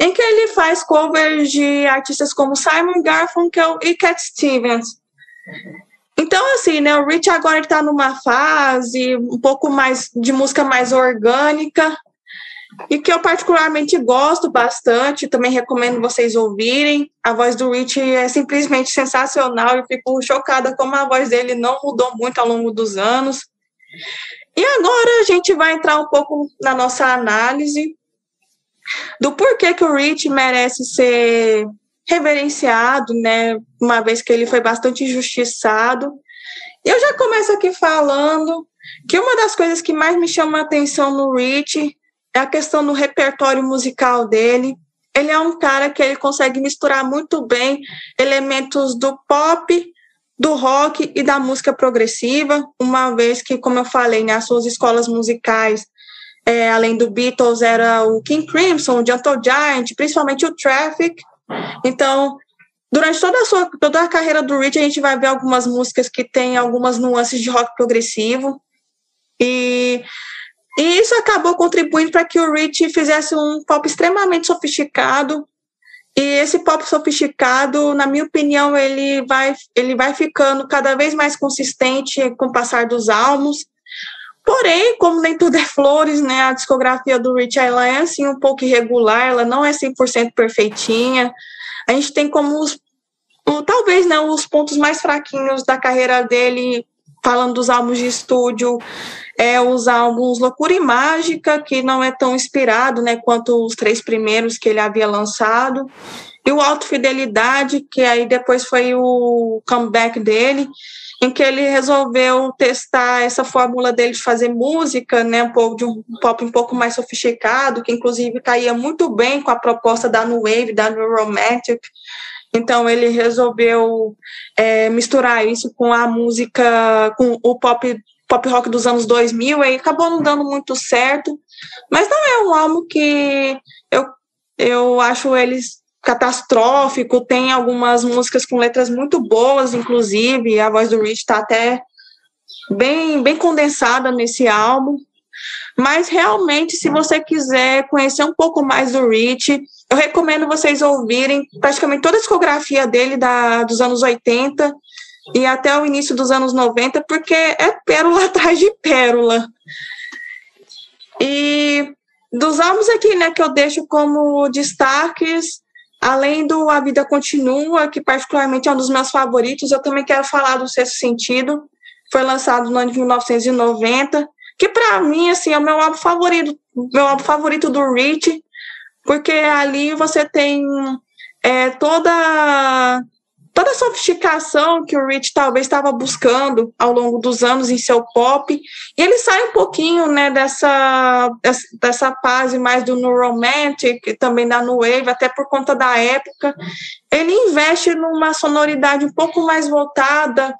em que ele faz covers de artistas como Simon Garfunkel e Cat Stevens. Então, assim, né, o Rich agora está numa fase um pouco mais de música mais orgânica, e que eu particularmente gosto bastante, também recomendo vocês ouvirem. A voz do Rich é simplesmente sensacional, eu fico chocada como a voz dele não mudou muito ao longo dos anos. E agora a gente vai entrar um pouco na nossa análise do porquê que o Rich merece ser reverenciado, né, uma vez que ele foi bastante injustiçado. Eu já começo aqui falando que uma das coisas que mais me chama a atenção no Rich é a questão do repertório musical dele. Ele é um cara que ele consegue misturar muito bem elementos do pop, do rock e da música progressiva, uma vez que, como eu falei, né, as suas escolas musicais, é, além do Beatles, era o King Crimson, o Gentle Giant, principalmente o Traffic, então, durante toda a, sua, toda a carreira do Rich, a gente vai ver algumas músicas que têm algumas nuances de rock progressivo. E, e isso acabou contribuindo para que o Rich fizesse um pop extremamente sofisticado. E esse pop sofisticado, na minha opinião, ele vai, ele vai ficando cada vez mais consistente com o passar dos álbuns. Porém, como nem tudo é flores, né, a discografia do Rich ela é assim um pouco irregular, ela não é 100% perfeitinha. A gente tem como os, talvez né, os pontos mais fraquinhos da carreira dele, falando dos álbuns de estúdio, é os álbuns Loucura e Mágica, que não é tão inspirado, né, quanto os três primeiros que ele havia lançado. E o Alto Fidelidade, que aí depois foi o comeback dele, em que ele resolveu testar essa fórmula dele de fazer música, né, um pouco de um pop um pouco mais sofisticado, que inclusive caía muito bem com a proposta da New Wave, da New Romantic. Então ele resolveu é, misturar isso com a música, com o pop pop rock dos anos 2000, e acabou não dando muito certo, mas não é um álbum que eu, eu acho eles catastrófico, tem algumas músicas com letras muito boas, inclusive, a voz do Rich está até bem, bem condensada nesse álbum. Mas realmente, se você quiser conhecer um pouco mais do Rich, eu recomendo vocês ouvirem praticamente toda a discografia dele da, dos anos 80 e até o início dos anos 90, porque é pérola atrás de pérola. E dos álbuns aqui, né, que eu deixo como destaques, além do A Vida Continua, que particularmente é um dos meus favoritos, eu também quero falar do Sexto Sentido, foi lançado no ano de 1990, que para mim assim é o meu álbum favorito, meu álbum favorito do Rich, porque ali você tem é, toda toda a sofisticação que o Rich talvez estava buscando ao longo dos anos em seu pop, e ele sai um pouquinho né, dessa, dessa fase mais do New Romantic, também da New Wave, até por conta da época. Ele investe numa sonoridade um pouco mais voltada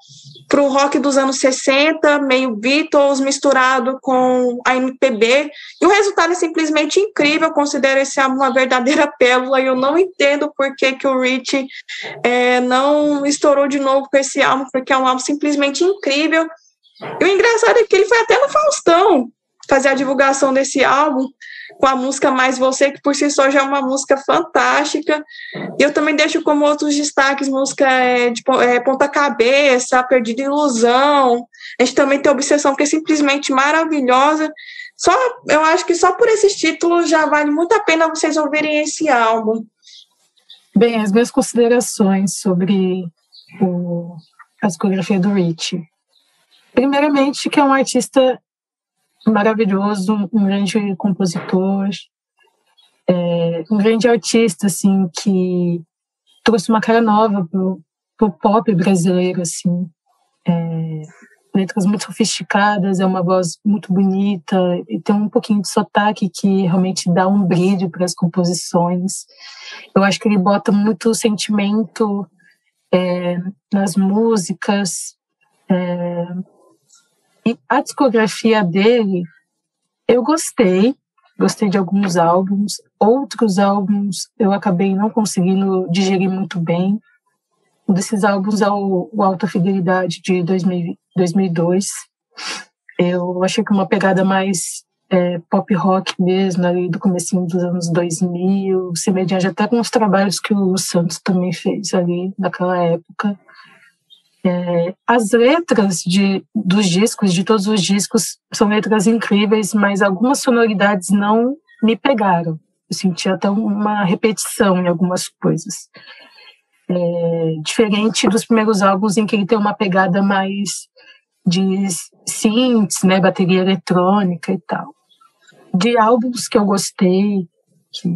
para o rock dos anos 60, meio Beatles misturado com a MPB, e o resultado é simplesmente incrível, eu considero esse álbum uma verdadeira pérola, e eu não entendo por que, que o Rich é, não estourou de novo com esse álbum, porque é um álbum simplesmente incrível, e o engraçado é que ele foi até no Faustão fazer a divulgação desse álbum, com a música Mais Você, que por si só já é uma música fantástica. Eu também deixo como outros destaques música é, de é, Ponta Cabeça, Perdida Ilusão. A gente também tem Obsessão, que é simplesmente maravilhosa. Só, eu acho que só por esses títulos já vale muito a pena vocês ouvirem esse álbum. Bem, as minhas considerações sobre o, a discografia do Rich. Primeiramente, que é um artista maravilhoso, um grande compositor, é, um grande artista, assim, que trouxe uma cara nova pro, pro pop brasileiro, assim. É, letras muito sofisticadas, é uma voz muito bonita e tem um pouquinho de sotaque que realmente dá um brilho para as composições. Eu acho que ele bota muito sentimento é, nas músicas. É, e a discografia dele, eu gostei, gostei de alguns álbuns, outros álbuns eu acabei não conseguindo digerir muito bem. Um desses álbuns é o, o Alta Fidelidade de 2000, 2002. Eu achei que uma pegada mais é, pop rock mesmo, ali do começo dos anos 2000, semelhante até com os trabalhos que o Santos também fez ali naquela época. É, as letras de, dos discos, de todos os discos, são letras incríveis, mas algumas sonoridades não me pegaram. Eu senti até uma repetição em algumas coisas. É, diferente dos primeiros álbuns em que ele tem uma pegada mais de synths, né, bateria eletrônica e tal. De álbuns que eu gostei, que,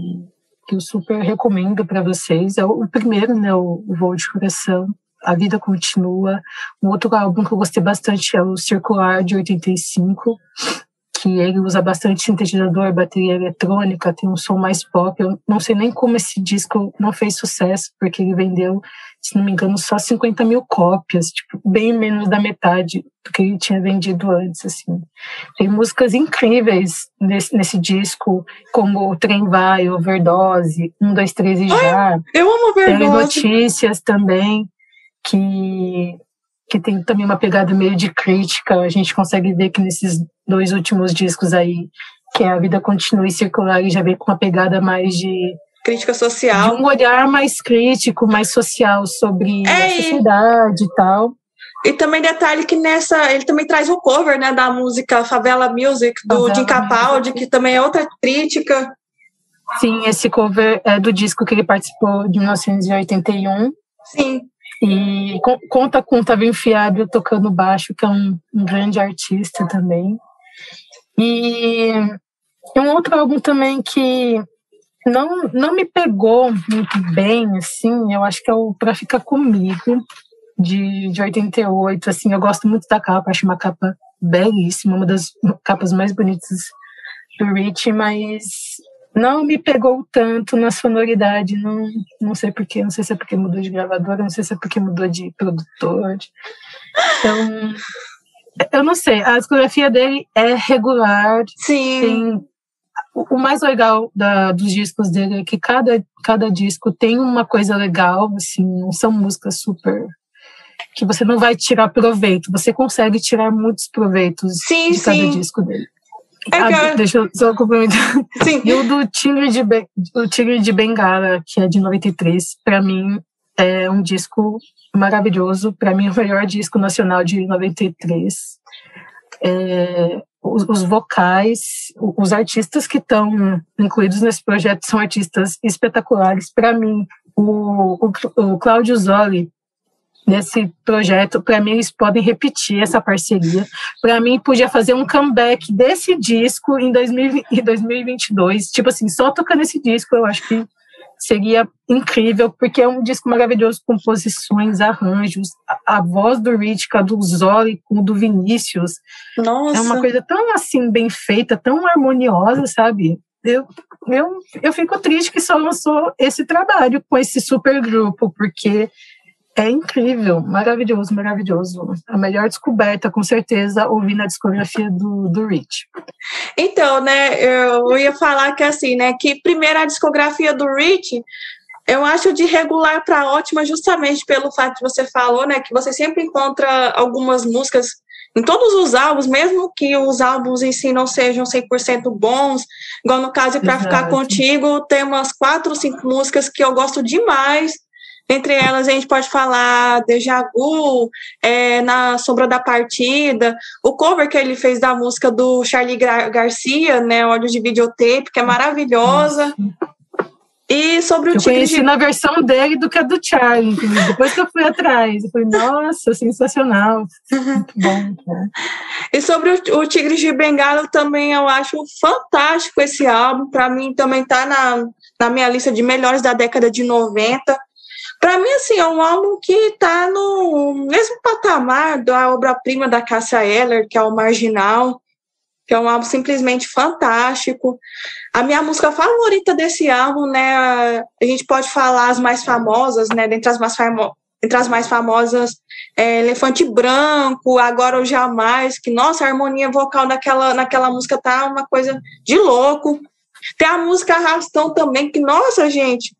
que eu super recomendo para vocês, é o, o primeiro, né, o, o Voo de Coração, a Vida Continua. Um outro álbum que eu gostei bastante é o Circular, de 85, que ele usa bastante sintetizador, bateria eletrônica, tem um som mais pop. Eu não sei nem como esse disco não fez sucesso, porque ele vendeu, se não me engano, só 50 mil cópias, tipo, bem menos da metade do que ele tinha vendido antes, assim. Tem músicas incríveis nesse, nesse disco, como O Trem Vai, Overdose, Um, Dois, Três e Já. eu amo Overdose. Tem notícias também que, que tem também uma pegada meio de crítica. A gente consegue ver que nesses dois últimos discos aí, que é A Vida Continua e Circular, já vem com uma pegada mais de crítica social. De um olhar mais crítico, mais social sobre é, a sociedade e tal. E também detalhe que nessa, ele também traz o cover, né, da música Favela Music, do Favela Jim Capaldi, que também é outra crítica. Sim, esse cover é do disco que ele participou de 1981. Sim. E conta com o Tavinho Fiábio tocando baixo, que é um, um, grande artista também. E um outro álbum também que não, não me pegou muito bem, assim, eu acho que é o Pra Ficar Comigo, de, de 88. Assim, eu gosto muito da capa, acho uma capa belíssima, uma das capas mais bonitas do Rich, mas não me pegou tanto na sonoridade, não, não sei porquê, não sei se é porque mudou de gravadora, não sei se é porque mudou de produtor. Então, eu não sei, a discografia dele é regular. Sim. Tem, o mais legal da, dos discos dele é que cada, cada disco tem uma coisa legal, assim, não são músicas super que você não vai tirar proveito, você consegue tirar muitos proveitos sim, de cada sim. disco dele. É ah, deixa eu só complementar. Sim. E o do Tigre de, o Tigre de Bengala, que é de 93, para mim é um disco maravilhoso. Para mim, é o melhor disco nacional de 93. É, os, os, vocais, os artistas que estão incluídos nesse projeto são artistas espetaculares. Para mim, o, o, o Cláudio Zoli, nesse projeto, para mim eles podem repetir essa parceria. Para mim podia fazer um comeback desse disco em 2022, tipo assim, só tocando esse disco, eu acho que seria incrível, porque é um disco maravilhoso, composições, arranjos, a, a voz do Rich, a do Zoli, com do Vinícius. Nossa. É uma coisa tão assim, bem feita, tão harmoniosa, sabe? Eu, eu, eu fico triste que só lançou esse trabalho com esse super grupo, porque é incrível, maravilhoso, maravilhoso. A melhor descoberta, com certeza, ouvindo a discografia do, do Rich. Então, né, eu ia falar que assim, né, que primeiro a discografia do Rich, eu acho de regular para ótima justamente pelo fato que você falou, né, que você sempre encontra algumas músicas em todos os álbuns, mesmo que os álbuns em si não sejam 100% bons, igual no caso Para Ficar Contigo, tem umas quatro, cinco músicas que eu gosto demais, entre elas, a gente pode falar Deja Vu, é, Na Sombra da Partida, o cover que ele fez da música do Charlie Garcia, né, Ódio de Videotape, que é maravilhosa. E sobre o eu Tigre conheci de... na versão dele do que a do Charlie, depois que eu fui atrás. Eu falei, nossa, sensacional. Muito bom. E sobre o, o Tigre de Bengala também eu acho fantástico esse álbum. Para mim também tá na, na minha lista de melhores da década de 90. Para mim, assim, é um álbum que está no mesmo patamar da obra-prima da Cássia Eller, que é o Marginal, que é um álbum simplesmente fantástico. A minha música favorita desse álbum, né, a gente pode falar as mais famosas, né, dentre as mais, famo entre as mais famosas, é Elefante Branco, Agora ou Jamais, que, nossa, a harmonia vocal naquela, naquela música tá uma coisa de louco. Tem a música Arrastão também, que, nossa, gente,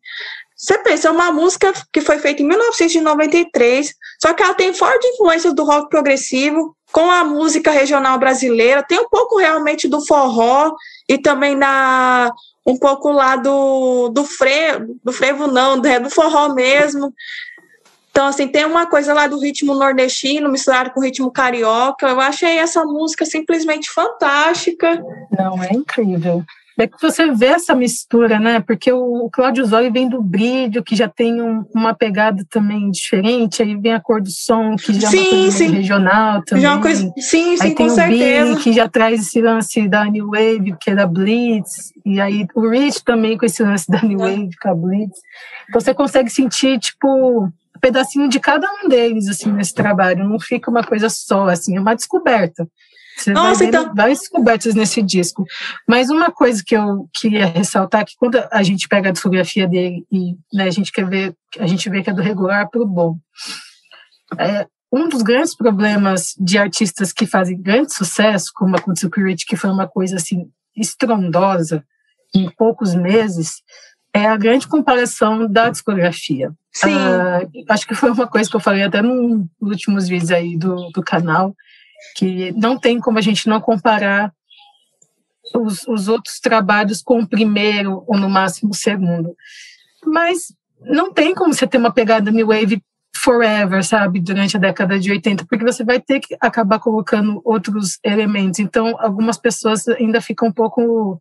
você pensa, é uma música que foi feita em 1993, só que ela tem forte influência do rock progressivo, com a música regional brasileira, tem um pouco realmente do forró e também na um pouco lá do, do frevo, do frevo não, é do forró mesmo. Então, assim, tem uma coisa lá do ritmo nordestino misturado com o ritmo carioca. Eu achei essa música simplesmente fantástica. Não, é incrível é que você vê essa mistura, né? Porque o, o Cláudio Zoli vem do brilho, que já tem um, uma pegada também diferente, aí vem a cor do som, que já sim, é uma coisa sim. regional também. Já é uma coisa, sim, sim, aí com certeza. Billy, que já traz esse lance da New Wave, que é da Blitz, e aí o Rich também com esse lance da New é. Wave, com a Blitz. Então você consegue sentir, tipo, um pedacinho de cada um deles, assim, nesse trabalho. Não fica uma coisa só, assim, é uma descoberta. Você Nossa, vai então... várias descobertas nesse disco. Mas uma coisa que eu queria ressaltar é que quando a gente pega a discografia dele e né, a gente quer ver, a gente vê que é do regular para o bom. É, um dos grandes problemas de artistas que fazem grande sucesso, como aconteceu com o Rich, que foi uma coisa assim estrondosa em poucos meses, é a grande comparação da discografia. Sim. Ah, acho que foi uma coisa que eu falei até nos últimos vídeos aí do, do canal, que não tem como a gente não comparar os, os outros trabalhos com o primeiro ou no máximo o segundo. Mas não tem como você ter uma pegada New Wave forever, sabe, durante a década de 80, porque você vai ter que acabar colocando outros elementos. Então, algumas pessoas ainda ficam um pouco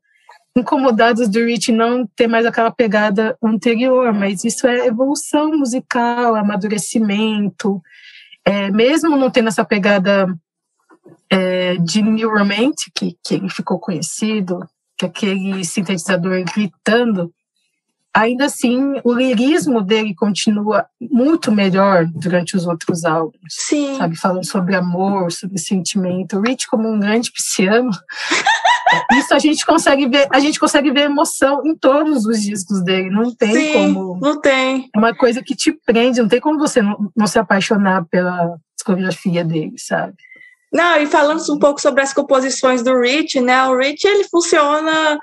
incomodadas do Rich não ter mais aquela pegada anterior, mas isso é evolução musical, amadurecimento. É, mesmo não tendo essa pegada é, de New Romantic, que, que ele ficou conhecido, que aquele sintetizador gritando, ainda assim o lirismo dele continua muito melhor durante os outros álbuns. Sim. Sabe, falando sobre amor, sobre sentimento. O Rich como um grande pisciano. Isso a gente consegue ver, a gente consegue ver emoção em todos os discos dele. Não tem Sim, como. Não tem. É uma coisa que te prende, não tem como você não, não se apaixonar pela discografia dele, sabe? Não, e falando um pouco sobre as composições do Rich, né? O Rich ele funciona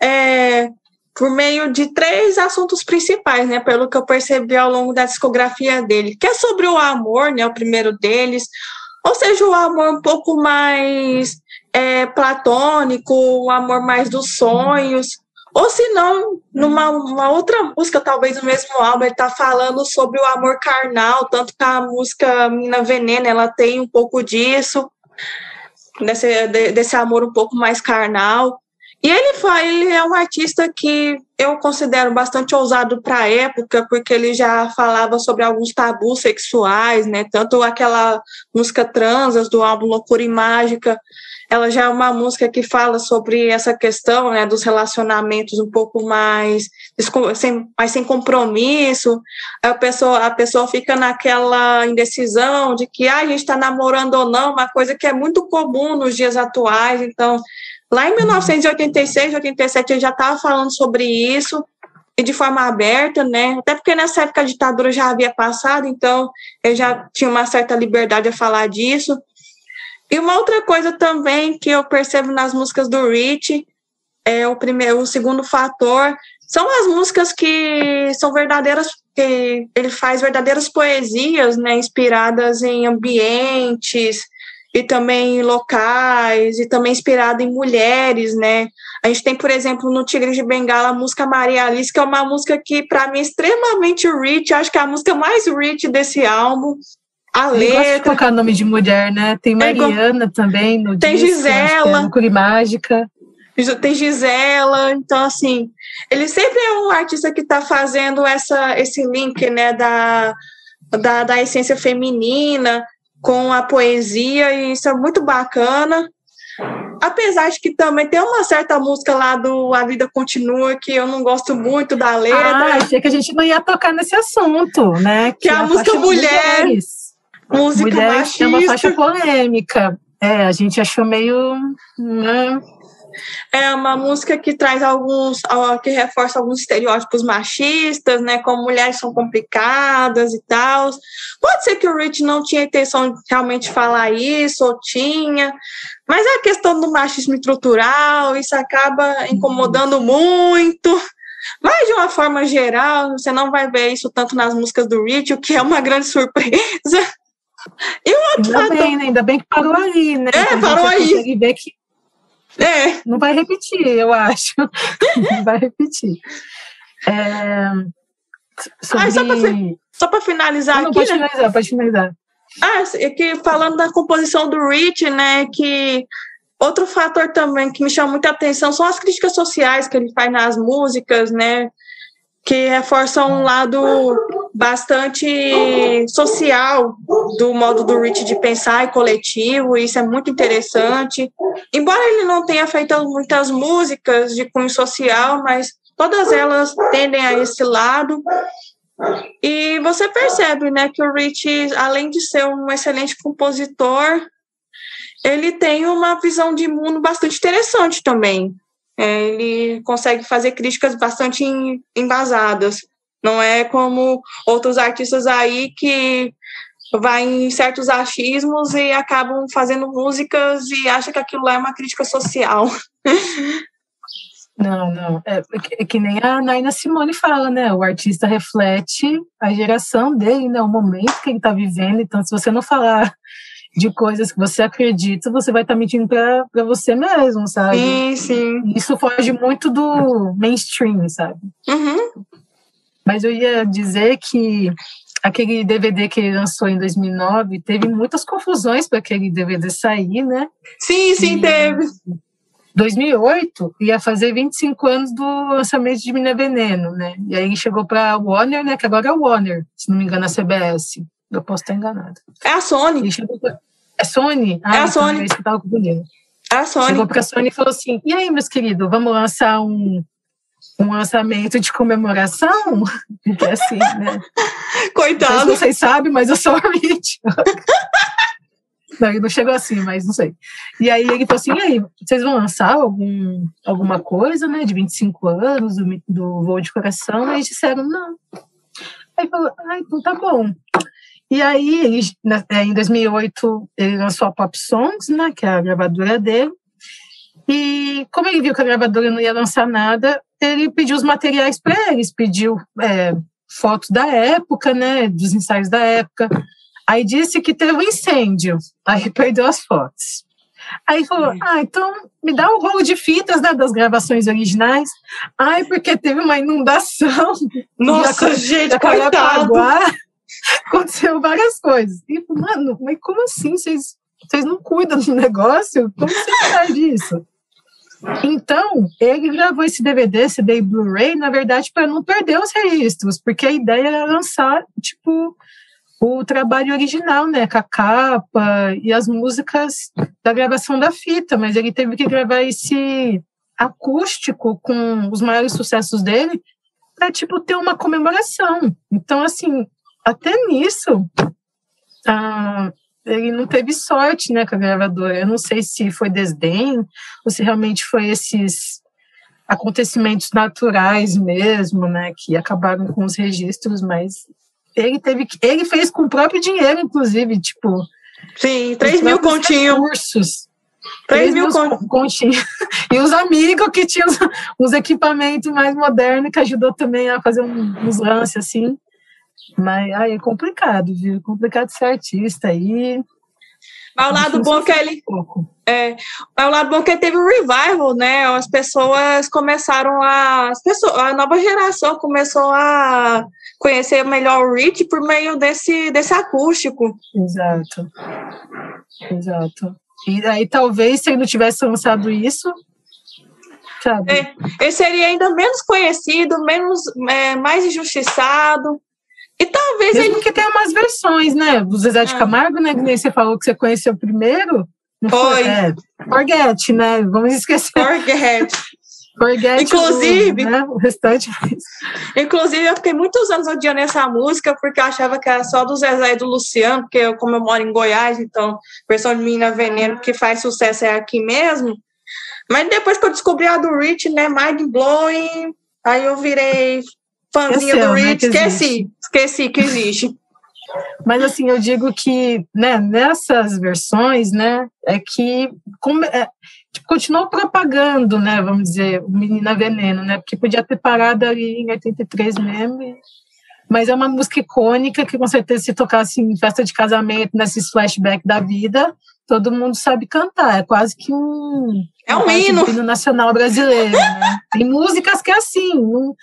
é, por meio de três assuntos principais, né? Pelo que eu percebi ao longo da discografia dele, que é sobre o amor, né? O primeiro deles, ou seja, o amor um pouco mais é, platônico, o amor mais dos sonhos, ou se não, numa outra música, talvez no mesmo álbum, ele está falando sobre o amor carnal, tanto que a música Mina Venena, ela tem um pouco disso, desse, desse amor um pouco mais carnal. E ele, foi, ele é um artista que eu considero bastante ousado para a época, porque ele já falava sobre alguns tabus sexuais, né? Tanto aquela música Transas do álbum Loucura e Mágica, ela já é uma música que fala sobre essa questão né, dos relacionamentos um pouco mais sem, mais sem compromisso. A pessoa, a pessoa fica naquela indecisão de que ah, a gente está namorando ou não, uma coisa que é muito comum nos dias atuais. Então, lá em 1986, 87, ele já estava falando sobre isso e de forma aberta, né? Até porque nessa época a ditadura já havia passado, então eu já tinha uma certa liberdade a falar disso. E uma outra coisa também que eu percebo nas músicas do Rich, é o primeiro, o segundo fator, são as músicas que são verdadeiras, que ele faz verdadeiras poesias, né, inspiradas em ambientes e também em locais e também inspirado em mulheres, né? A gente tem, por exemplo, no Tigre de Bengala a música Maria Alice, que é uma música que para mim é extremamente rich, acho que é a música mais rich desse álbum. A letra. De colocar nome de mulher, né? Tem é Mariana é, também no Tem disco, Gisela. É Mágica. Tem Gisela. Então, assim, ele sempre é um artista que está fazendo essa, esse link, né? Da, da, da essência feminina com a poesia, e isso é muito bacana. Apesar de que também tem uma certa música lá do A Vida Continua que eu não gosto muito da letra. Ah, achei que a gente não ia tocar nesse assunto, né? Que, que é a, a música Mulher. Mulheres. Música Mulher machista. é uma faixa polêmica. É, a gente achou meio. Né? É uma música que traz alguns, que reforça alguns estereótipos machistas, né? Como mulheres são complicadas e tal. Pode ser que o Rich não tinha intenção de realmente falar isso, ou tinha, mas é a questão do machismo estrutural, isso acaba incomodando muito. Mas, de uma forma geral, você não vai ver isso tanto nas músicas do Rich, o que é uma grande surpresa. E o outro ainda bem, né? Ainda bem que parou aí, né? É, então, parou aí. ver que é. não vai repetir, eu acho. não vai repetir. É, sobre... ah, só para finalizar não, aqui, pode né? finalizar, pode finalizar. Ah, é que falando da composição do Rich, né, que outro fator também que me chama muita atenção são as críticas sociais que ele faz nas músicas, né, que reforçam um lado bastante social do modo do Rich de pensar e coletivo, e isso é muito interessante. Embora ele não tenha feito muitas músicas de cunho social, mas todas elas tendem a esse lado. E você percebe, né, que o Rich, além de ser um excelente compositor, ele tem uma visão de mundo bastante interessante também. É, ele consegue fazer críticas bastante embasadas. Não é como outros artistas aí que vai em certos achismos e acabam fazendo músicas e acham que aquilo é uma crítica social. Não, não. É, é que nem a Naina Simone fala, né? O artista reflete a geração dele, né? O momento que ele está vivendo. Então, se você não falar de coisas que você acredita, você vai estar tá mentindo para você mesmo, sabe? Sim, sim. Isso foge muito do mainstream, sabe? Uhum. Mas eu ia dizer que aquele DVD que ele lançou em 2009 teve muitas confusões para aquele DVD sair, né? Sim, sim, e teve. 2008 ia fazer 25 anos do lançamento de Mina Veneno, né? E aí chegou para Warner, né? Que agora é Warner, se não me engano, a CBS. Eu posso estar enganado. É a Sony. Pra... É Sony? Ah, é a então Sony. É isso que eu tava confundindo. É a Sony. Chegou para a Sony e falou assim: e aí, meus queridos, vamos lançar um, um lançamento de comemoração? Porque assim, né? Coitado. Não sei se vocês sabem, mas eu sou a Rich. Não, ele não chegou assim, mas não sei. E aí ele falou assim: e aí, vocês vão lançar algum, alguma coisa, né, de 25 anos do, do voo de coração? E eles disseram: não. Aí falou: ah, então tá bom. E aí, ele, é, em 2008, ele lançou a Pop Songs, né, que é a gravadora dele. E como ele viu que a gravadora não ia lançar nada, ele pediu os materiais para eles, pediu é, fotos da época, né, dos ensaios da época. Aí disse que teve um incêndio, aí perdeu as fotos. Aí falou, ah, então me dá um rolo de fitas né, das gravações originais. Ai, porque teve uma inundação. Nossa, gente, coitado. Aconteceu várias coisas. E, mano, mas como assim? Vocês, vocês não cuidam do negócio? Como você faz disso? Então, ele gravou esse DVD, esse day Blu-ray, na verdade, para não perder os registros, porque a ideia era lançar, tipo, o trabalho original, né, com a capa e as músicas da gravação da fita, mas ele teve que gravar esse acústico com os maiores sucessos dele para tipo ter uma comemoração. Então, assim, até nisso, ah, ele não teve sorte, né, com a gravadora. Eu não sei se foi desdém ou se realmente foi esses acontecimentos naturais mesmo, né, que acabaram com os registros, mas ele teve que, ele fez com o próprio dinheiro, inclusive, tipo. Sim, 3 mil continhos. Recursos. 3 mil continhos. E os amigos que tinham uns, equipamentos mais modernos que ajudou também a fazer uns lances assim. Mas aí é complicado, viu? É complicado ser artista aí. Mas o lado bom que ele. É, mas o lado bom que ele teve o um revival, né? As pessoas começaram a. As pessoas, a nova geração começou a conhecer melhor o Rich por meio desse, desse acústico. Exato. Exato. E aí, talvez, se ele não tivesse lançado isso, sabe? É, ele seria ainda menos conhecido, menos, é, mais injustiçado. E talvez Mesmo ele. que tenha umas versões, né? O Zezé de ah. Camargo, né? Que você falou que você conheceu primeiro. Foi? É, forget, né? Vamos esquecer. Forget. Forget inclusive, o, né? o restante. Inclusive, eu fiquei muitos anos odiando essa música porque eu achava que era só do Zezé e do Luciano, porque eu, como eu moro em Goiás, então, versão de Menina Veneno que faz sucesso é aqui mesmo. Mas depois que eu descobri a do Rich, né, Mind Blowing, aí eu virei fãzinha do né, Rich, né, esqueci, esqueci que existe. Mas assim, eu digo que né, nessas versões, né, é que como, é, tipo, continuou propagando, né, vamos dizer, o Menina Veneno, né, porque podia ter parado ali em 83 mesmo, mas é uma música icônica que com certeza se tocasse em festa de casamento, nesses flashbacks da vida, todo mundo sabe cantar, é quase que um... É um hino. hino nacional brasileiro, né? Tem músicas que é assim, não,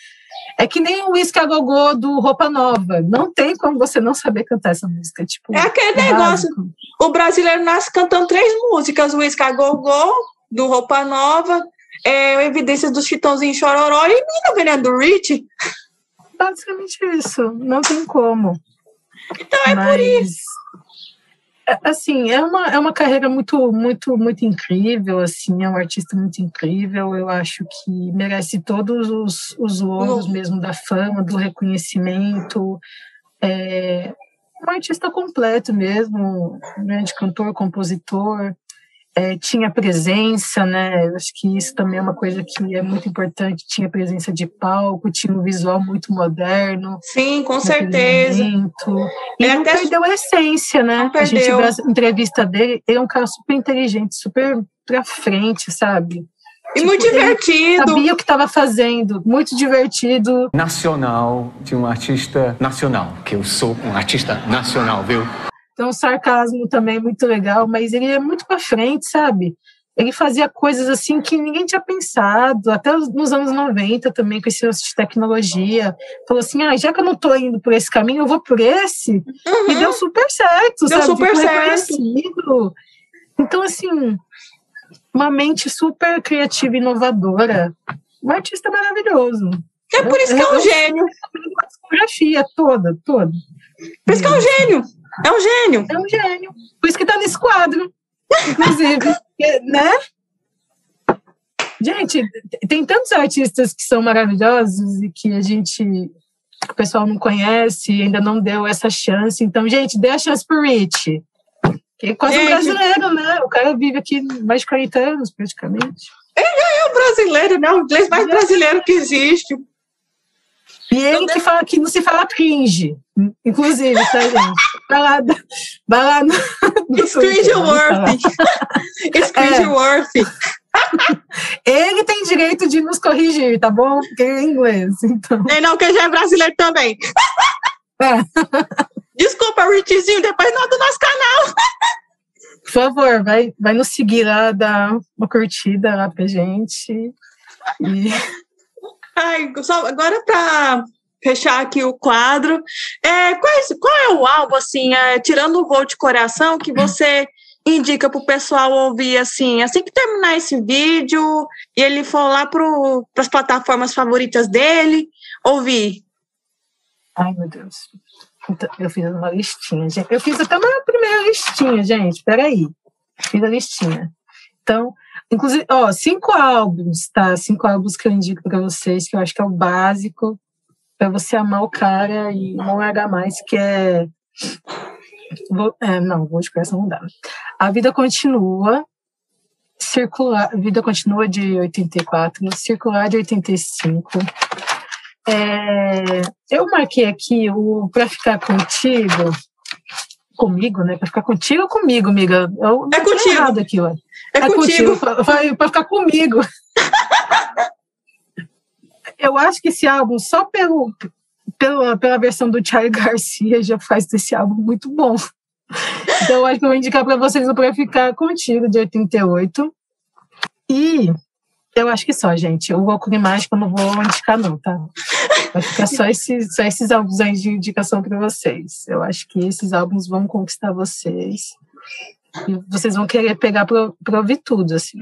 é que nem o Whisky a Gogô do Roupa Nova. Não tem como você não saber cantar essa música. Tipo, é aquele é negócio. Básico. O brasileiro nasce cantando três músicas: o Whisky a Gogô, do Roupa Nova, é, Evidências dos Chitãozinho Chororó e Mina Veneno do Rich. Basicamente isso. Não tem como. Então é Mas... por isso. É, assim, é uma, é uma carreira muito, muito, muito incrível, assim, é um artista muito incrível, eu acho que merece todos os, os louros mesmo da fama, do reconhecimento, é um artista completo mesmo, né, de cantor, compositor, é, tinha presença, né? Eu acho que isso também é uma coisa que é muito importante. Tinha presença de palco, tinha um visual muito moderno. Sim, com certeza. E é não até... perdeu a essência, né? A gente viu a entrevista dele, ele é um cara super inteligente, super pra frente, sabe? E tipo, muito divertido. Sabia o que estava fazendo, muito divertido. Nacional, de um artista nacional, que eu sou um artista nacional, viu? Então, o sarcasmo também é muito legal, mas ele é muito para frente, sabe? Ele fazia coisas assim que ninguém tinha pensado, até nos anos 90 também, com esse lance de tecnologia. Falou assim: ah, já que eu não estou indo por esse caminho, eu vou por esse. Uhum. E deu super certo, deu sabe? super certo. Então, assim, uma mente super criativa e inovadora. Um artista maravilhoso. É por isso que é um gênio. A discografia toda, toda. Por isso que é um gênio. É um gênio. É um gênio. Por isso que tá nesse quadro, inclusive. né? Gente, tem tantos artistas que são maravilhosos e que a gente, o pessoal não conhece, ainda não deu essa chance. Então, gente, dê a chance pro Rich. Que é quase gente, um brasileiro, né? O cara vive aqui mais de 40 anos, praticamente. Ele é um brasileiro, né? O inglês mais brasileiro que existe. E ele que fala que não se fala cringe, inclusive, tá, gente? Vai lá, vai lá no. no It's cringe worthy. It's cringe é. worthy. Ele tem direito de nos corrigir, tá bom? Porque é inglês, então. Nem não, que já é brasileiro também. É. Desculpa, Richzinho, depois não é do nosso canal. Por favor, vai, vai nos seguir lá, dá uma curtida lá pra gente. E... Ai, só agora para fechar aqui o quadro, é, qual, é, qual é o álbum, assim, é, tirando o voo de coração, que você indica para o pessoal ouvir, assim, assim que terminar esse vídeo e ele for lá para as plataformas favoritas dele, ouvir? Ai, meu Deus. Eu fiz uma listinha, gente. Eu fiz até uma primeira listinha, gente. Peraí. Fiz a listinha. Então, inclusive, ó, cinco álbuns, tá? Cinco álbuns que eu indico para vocês, que eu acho que é o básico para você amar o cara e não largar mais, que é. Vou, é não, vou de coração não dá. A vida continua, circular, a vida continua de 84, circular de 85. É, eu marquei aqui o para ficar contigo, comigo, né? Para ficar contigo ou comigo, amiga? Eu, é contigo. Errado aqui, ó. É, é contigo. Para ficar comigo. eu acho que esse álbum, só pelo, pela, pela versão do Charlie Garcia, já faz desse álbum muito bom. Então, eu acho que eu vou indicar para vocês o Pra Ficar Contigo, de 88. E eu acho que só, gente. O Valkyrie Mágico eu não vou indicar, não, tá? Vai ficar só esses, só esses álbuns aí de indicação para vocês. Eu acho que esses álbuns vão conquistar vocês. E vocês vão querer pegar para ouvir tudo, assim.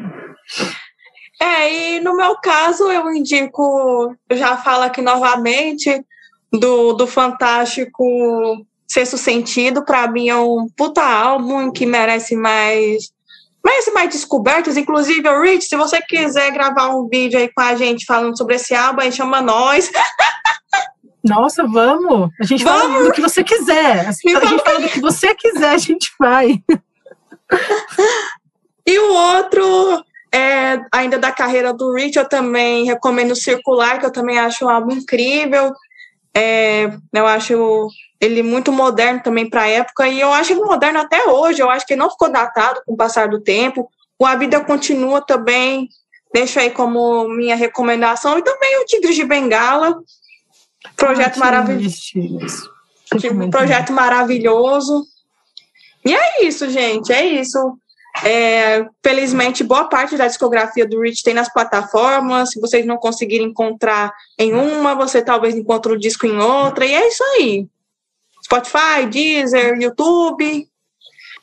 É, e no meu caso, eu indico, eu já falo aqui novamente, do, do Fantástico Sexto Sentido. Para mim é um puta álbum que merece mais mas mais descobertas, inclusive, o Rich, se você quiser gravar um vídeo aí com a gente falando sobre esse álbum, aí chama nós. Nossa, vamos! A gente vamos. fala do que você quiser. A gente fala do que você quiser, a gente vai. E o outro, é, ainda da carreira do Rich, eu também recomendo Circular, que eu também acho um álbum incrível. É, eu acho ele muito moderno também para a época, e eu acho ele moderno até hoje, eu acho que ele não ficou datado com o passar do tempo. O A Vida Continua também, deixo aí como minha recomendação, e também o Tigre de Bengala, projeto ah, maravilhoso. Um projeto maravilhoso. E é isso, gente, é isso. É, felizmente, boa parte da discografia do Rich tem nas plataformas. Se vocês não conseguirem encontrar em uma, você talvez encontre o disco em outra. E é isso aí. Spotify, Deezer, YouTube.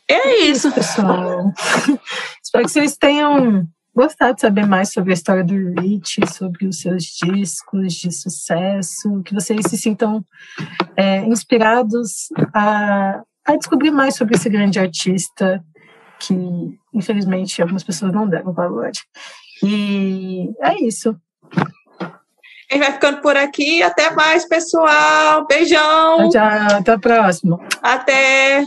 É isso, pessoal. Espero que vocês tenham gostado de saber mais sobre a história do Rich, sobre os seus discos de sucesso, que vocês se sintam é, inspirados a, a descobrir mais sobre esse grande artista que, infelizmente, algumas pessoas não deram valor. E é isso. A gente vai ficando por aqui. Até mais, pessoal. Beijão. Tchau, tchau. Até a próxima. Até.